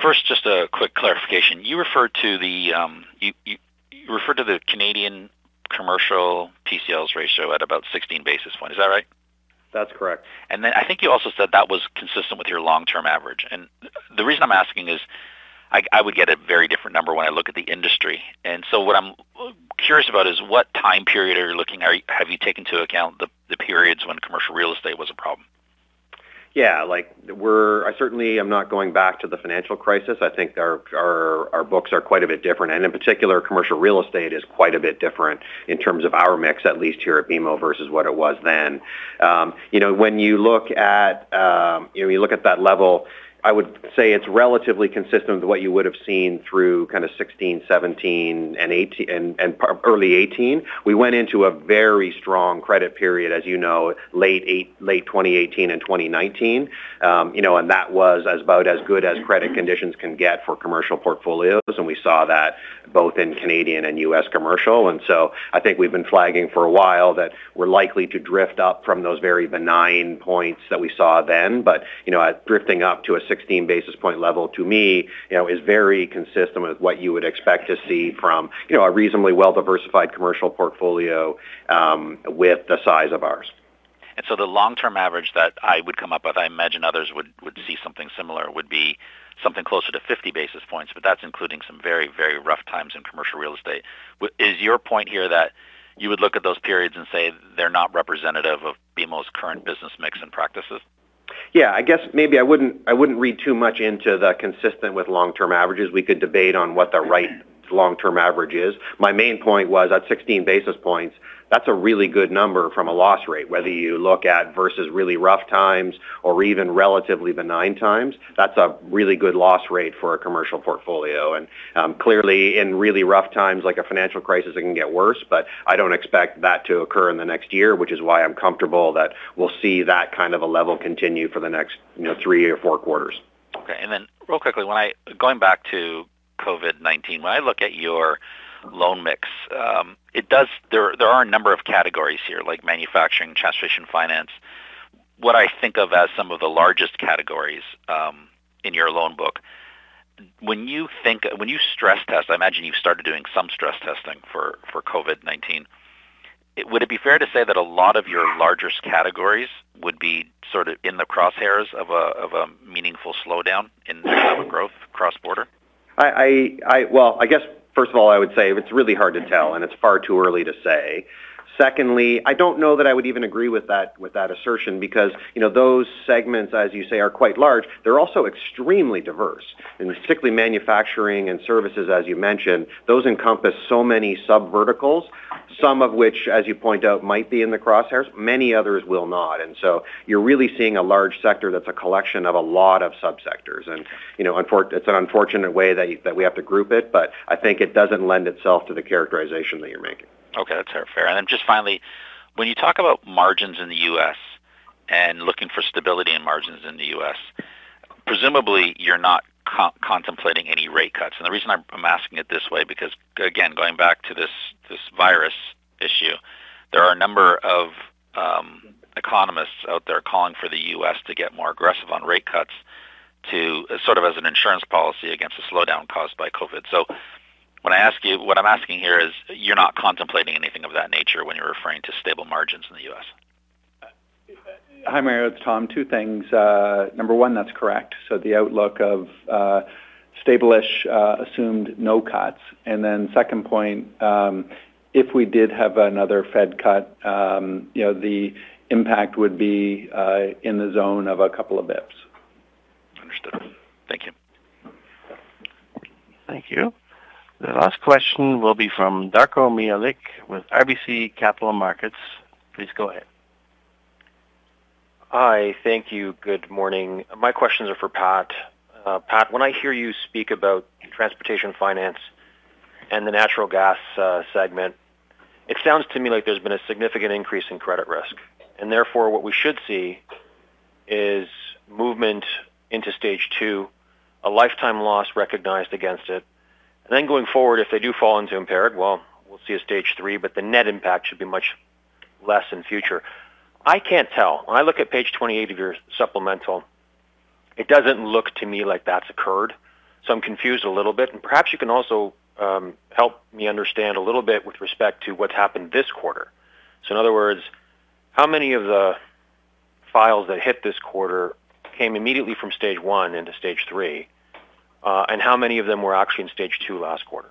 first, just a quick clarification. You referred to the um, you, you you referred to the Canadian commercial PCLs ratio at about 16 basis points. Is that right? That's correct. And then I think you also said that was consistent with your long-term average. And the reason I'm asking is I, I would get a very different number when I look at the industry. And so what I'm curious about is what time period are you looking at? Have you taken into account the, the periods when commercial real estate was a problem? Yeah, like we're I certainly am not going back to the financial crisis. I think our our our books are quite a bit different, and in particular, commercial real estate is quite a bit different in terms of our mix, at least here at BMO versus what it was then. Um, you know, when you look at um, you know you look at that level I would say it's relatively consistent with what you would have seen through kind of 16, 17, and 18, and, and early 18. We went into a very strong credit period, as you know, late eight, late 2018 and 2019. Um, you know, and that was as about as good as credit conditions can get for commercial portfolios, and we saw that both in Canadian and U.S. commercial. And so I think we've been flagging for a while that we're likely to drift up from those very benign points that we saw then, but you know, drifting up to a 16 basis point level to me, you know, is very consistent with what you would expect to see from, you know, a reasonably well-diversified commercial portfolio um, with the size of ours. And so the long-term average that I would come up with, I imagine others would, would see something similar, would be something closer to 50 basis points, but that's including some very, very rough times in commercial real estate. Is your point here that you would look at those periods and say they're not representative of BMO's current business mix and practices? Yeah, I guess maybe I wouldn't I wouldn't read too much into the consistent with long-term averages. We could debate on what the right long-term average is. My main point was at 16 basis points, that's a really good number from a loss rate, whether you look at versus really rough times or even relatively benign times. That's a really good loss rate for a commercial portfolio. And um, clearly, in really rough times like a financial crisis, it can get worse, but I don't expect that to occur in the next year, which is why I'm comfortable that we'll see that kind of a level continue for the next you know, three or four quarters. Okay. And then real quickly, when I going back to COVID-19, when I look at your loan mix. Um, it does. There there are a number of categories here, like manufacturing, transportation finance. What I think of as some of the largest categories um, in your loan book. When you think when you stress test, I imagine you've started doing some stress testing for for COVID nineteen. Would it be fair to say that a lot of your largest categories would be sort of in the crosshairs of a of a meaningful slowdown in economic growth cross border? I, I, I well, I guess first of all, I would say it's really hard to tell, and it's far too early to say. Secondly, I don't know that I would even agree with that with that assertion because you know those segments, as you say, are quite large. They're also extremely diverse, and particularly manufacturing and services, as you mentioned. Those encompass so many sub verticals. Some of which, as you point out, might be in the crosshairs. Many others will not, and so you're really seeing a large sector that's a collection of a lot of subsectors. And you know, it's an unfortunate way that you, that we have to group it, but I think it doesn't lend itself to the characterization that you're making. Okay, that's fair. And then just finally, when you talk about margins in the U.S. and looking for stability in margins in the U.S., presumably you're not co- contemplating any rate cuts. And the reason I'm, asking it this way because again, going back to this this virus issue, there are a number of um, economists out there calling for the U.S. to get more aggressive on rate cuts to sort of as an insurance policy against a slowdown caused by COVID. So when I ask you, what I'm asking here is, you're not contemplating anything of that nature when you're referring to stable margins in the U.S. Hi, Mario. It's Tom. Two things. Uh, number one, that's correct. So the outlook of uh, stable-ish uh, assumed no cuts. And then second point, um, if we did have another Fed cut, um, you know, the impact would be uh, in the zone of a couple of bips. Understood. Thank you. Thank you. The last question will be from Darko Mihelic with RBC Capital Markets. Please go ahead. Hi. Thank you. Good morning. My questions are for Pat. Uh, Pat, when I hear you speak about transportation finance and the natural gas uh, segment, it sounds to me like there's been a significant increase in credit risk. And therefore, what we should see is movement into stage two, a lifetime loss recognized against it, and then going forward, if they do fall into impaired, well, we'll see a stage three, but the net impact should be much less in future. I can't tell. When I look at page 28 of your supplemental, it doesn't look to me like that's occurred. So I'm confused a little bit. And perhaps you can also um, help me understand a little bit with respect to what's happened this quarter. So in other words, how many of the files that hit this quarter came immediately from stage one into stage three? Uh, and how many of them were actually in stage two last quarter?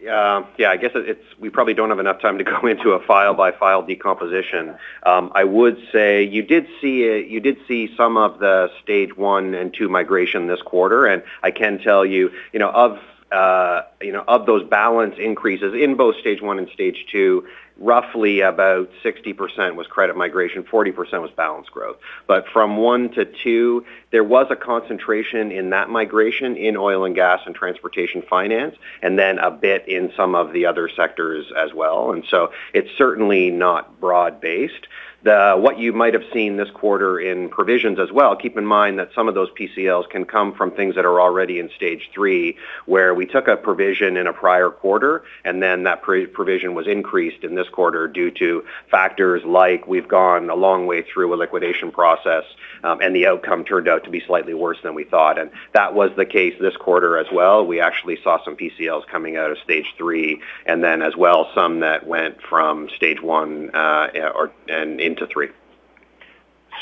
Uh, yeah, I guess it's we probably don't have enough time to go into a file by file decomposition. Um, I would say you did see it, you did see some of the stage one and two migration this quarter, and I can tell you, you know, of uh, you know, of those balance increases in both stage one and stage two, roughly about 60% was credit migration, 40% was balance growth. But from one to two, there was a concentration in that migration in oil and gas and transportation finance, and then a bit in some of the other sectors as well. And so it's certainly not broad-based the, what you might have seen this quarter in provisions as well. Keep in mind that some of those PCLs can come from things that are already in stage three, where we took a provision in a prior quarter, and then that provision was increased in this quarter due to factors like we've gone a long way through a liquidation process, um, and the outcome turned out to be slightly worse than we thought. And that was the case this quarter as well. We actually saw some PCLs coming out of stage three, and then as well some that went from stage one uh, or and in to three.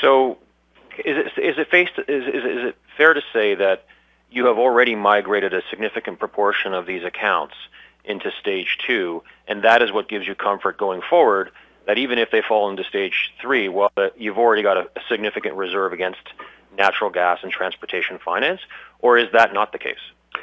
So, is it fair to say that you have already migrated a significant proportion of these accounts into stage two, and that is what gives you comfort going forward that even if they fall into stage three, well, uh, you've already got a, a significant reserve against natural gas and transportation finance, or is that not the case?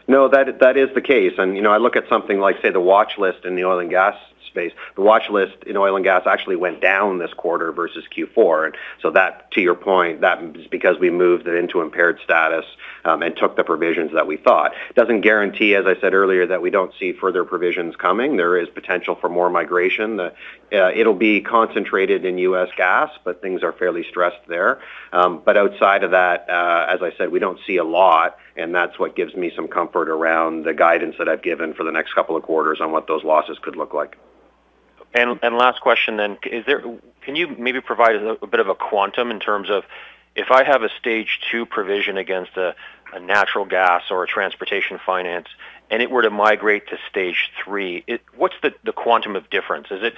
No, that that is the case. And you know, I look at something like say the watch list in the oil and gas space. The watch list in oil and gas actually went down this quarter versus Q4. And so that, to your point, that is because we moved it into impaired status um, and took the provisions that we thought. Doesn't guarantee, as I said earlier, that we don't see further provisions coming. There is potential for more migration. The, uh, it'll be concentrated in U.S. gas, but things are fairly stressed there. Um, but outside of that, uh, as I said, we don't see a lot, and that's what gives me some comfort around the guidance that I've given for the next couple of quarters on what those losses could look like. And last question then, is there can you maybe provide a, bit of a quantum in terms of if I have a stage two provision against a, natural gas or a transportation finance, and it were to migrate to stage three, it, what's the, quantum of difference? Is it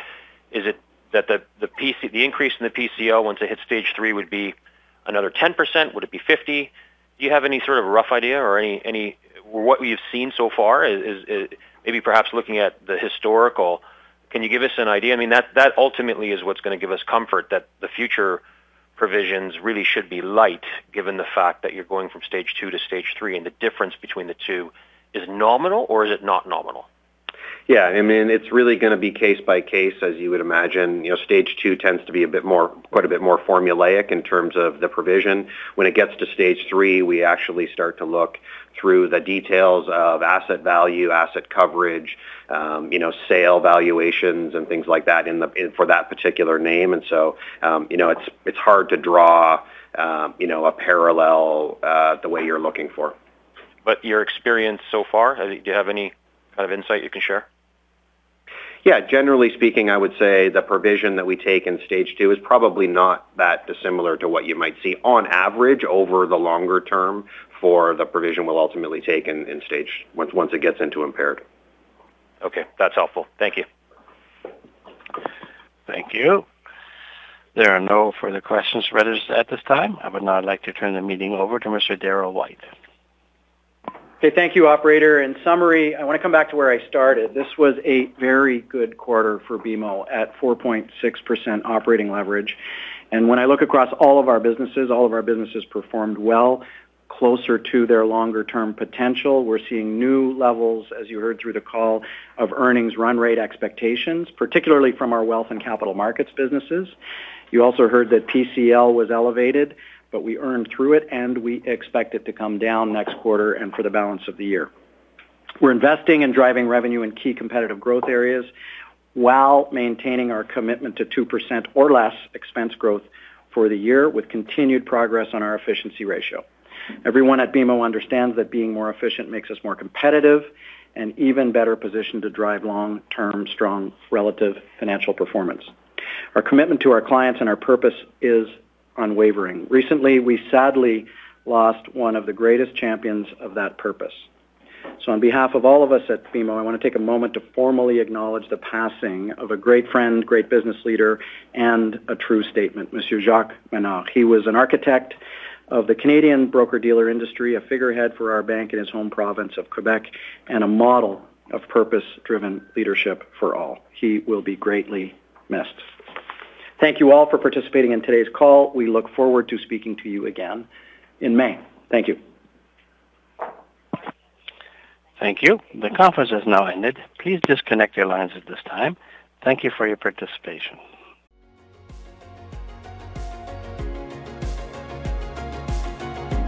is it that the increase in the PCL once it hits stage three would be another 10%? Would it be 50? Do you have any sort of rough idea or what we've seen so far is maybe perhaps looking at the historical Can you give us an idea? I mean, that that ultimately is what's going to give us comfort that the future provisions really should be light, given the fact that you're going from stage two to stage three, and the difference between the two is nominal, or is it not nominal? Yeah, I mean, it's really going to be case by case, as you would imagine. You know, stage two tends to be a bit more, quite a bit more formulaic in terms of the provision. When it gets to stage three, we actually start to look through the details of asset value, asset coverage, um, you know, sale valuations and things like that in the in, for that particular name. And so, um, you know, it's it's hard to draw, um, you know, a parallel uh, the way you're looking for. But your experience so far, do you have any kind of insight you can share? Yeah, generally speaking, I would say the provision that we take in stage two is probably not that dissimilar to what you might see on average over the longer term for the provision we'll ultimately take in, in stage once once it gets into impaired. Okay, that's helpful. Thank you. Thank you. There are no further questions registered at this time. I would now like to turn the meeting over to Mr. Darryl White. Okay, thank you, operator. In summary, I want to come back to where I started. This was a very good quarter for BMO at 4.6% operating leverage. And when I look across all of our businesses, all of our businesses performed well, closer to their longer-term potential. We're seeing new levels, as you heard through the call, of earnings run rate expectations, particularly from our wealth and capital markets businesses. You also heard that PCL was elevated but we earned through it, and we expect it to come down next quarter and for the balance of the year. We're investing and driving revenue in key competitive growth areas while maintaining our commitment to 2% or less expense growth for the year with continued progress on our efficiency ratio. Everyone at BMO understands that being more efficient makes us more competitive and even better positioned to drive long-term strong relative financial performance. Our commitment to our clients and our purpose is unwavering. Recently, we sadly lost one of the greatest champions of that purpose. So on behalf of all of us at BMO, I want to take a moment to formally acknowledge the passing of a great friend, great business leader, and a true statement, Monsieur Jacques Menard. He was an architect of the Canadian broker-dealer industry, a figurehead for our bank in his home province of Quebec, and a model of purpose-driven leadership for all. He will be greatly missed. Thank you all for participating in today's call. We look forward to speaking to you again in May. Thank you. Thank you. The conference has now ended. Please disconnect your lines at this time. Thank you for your participation.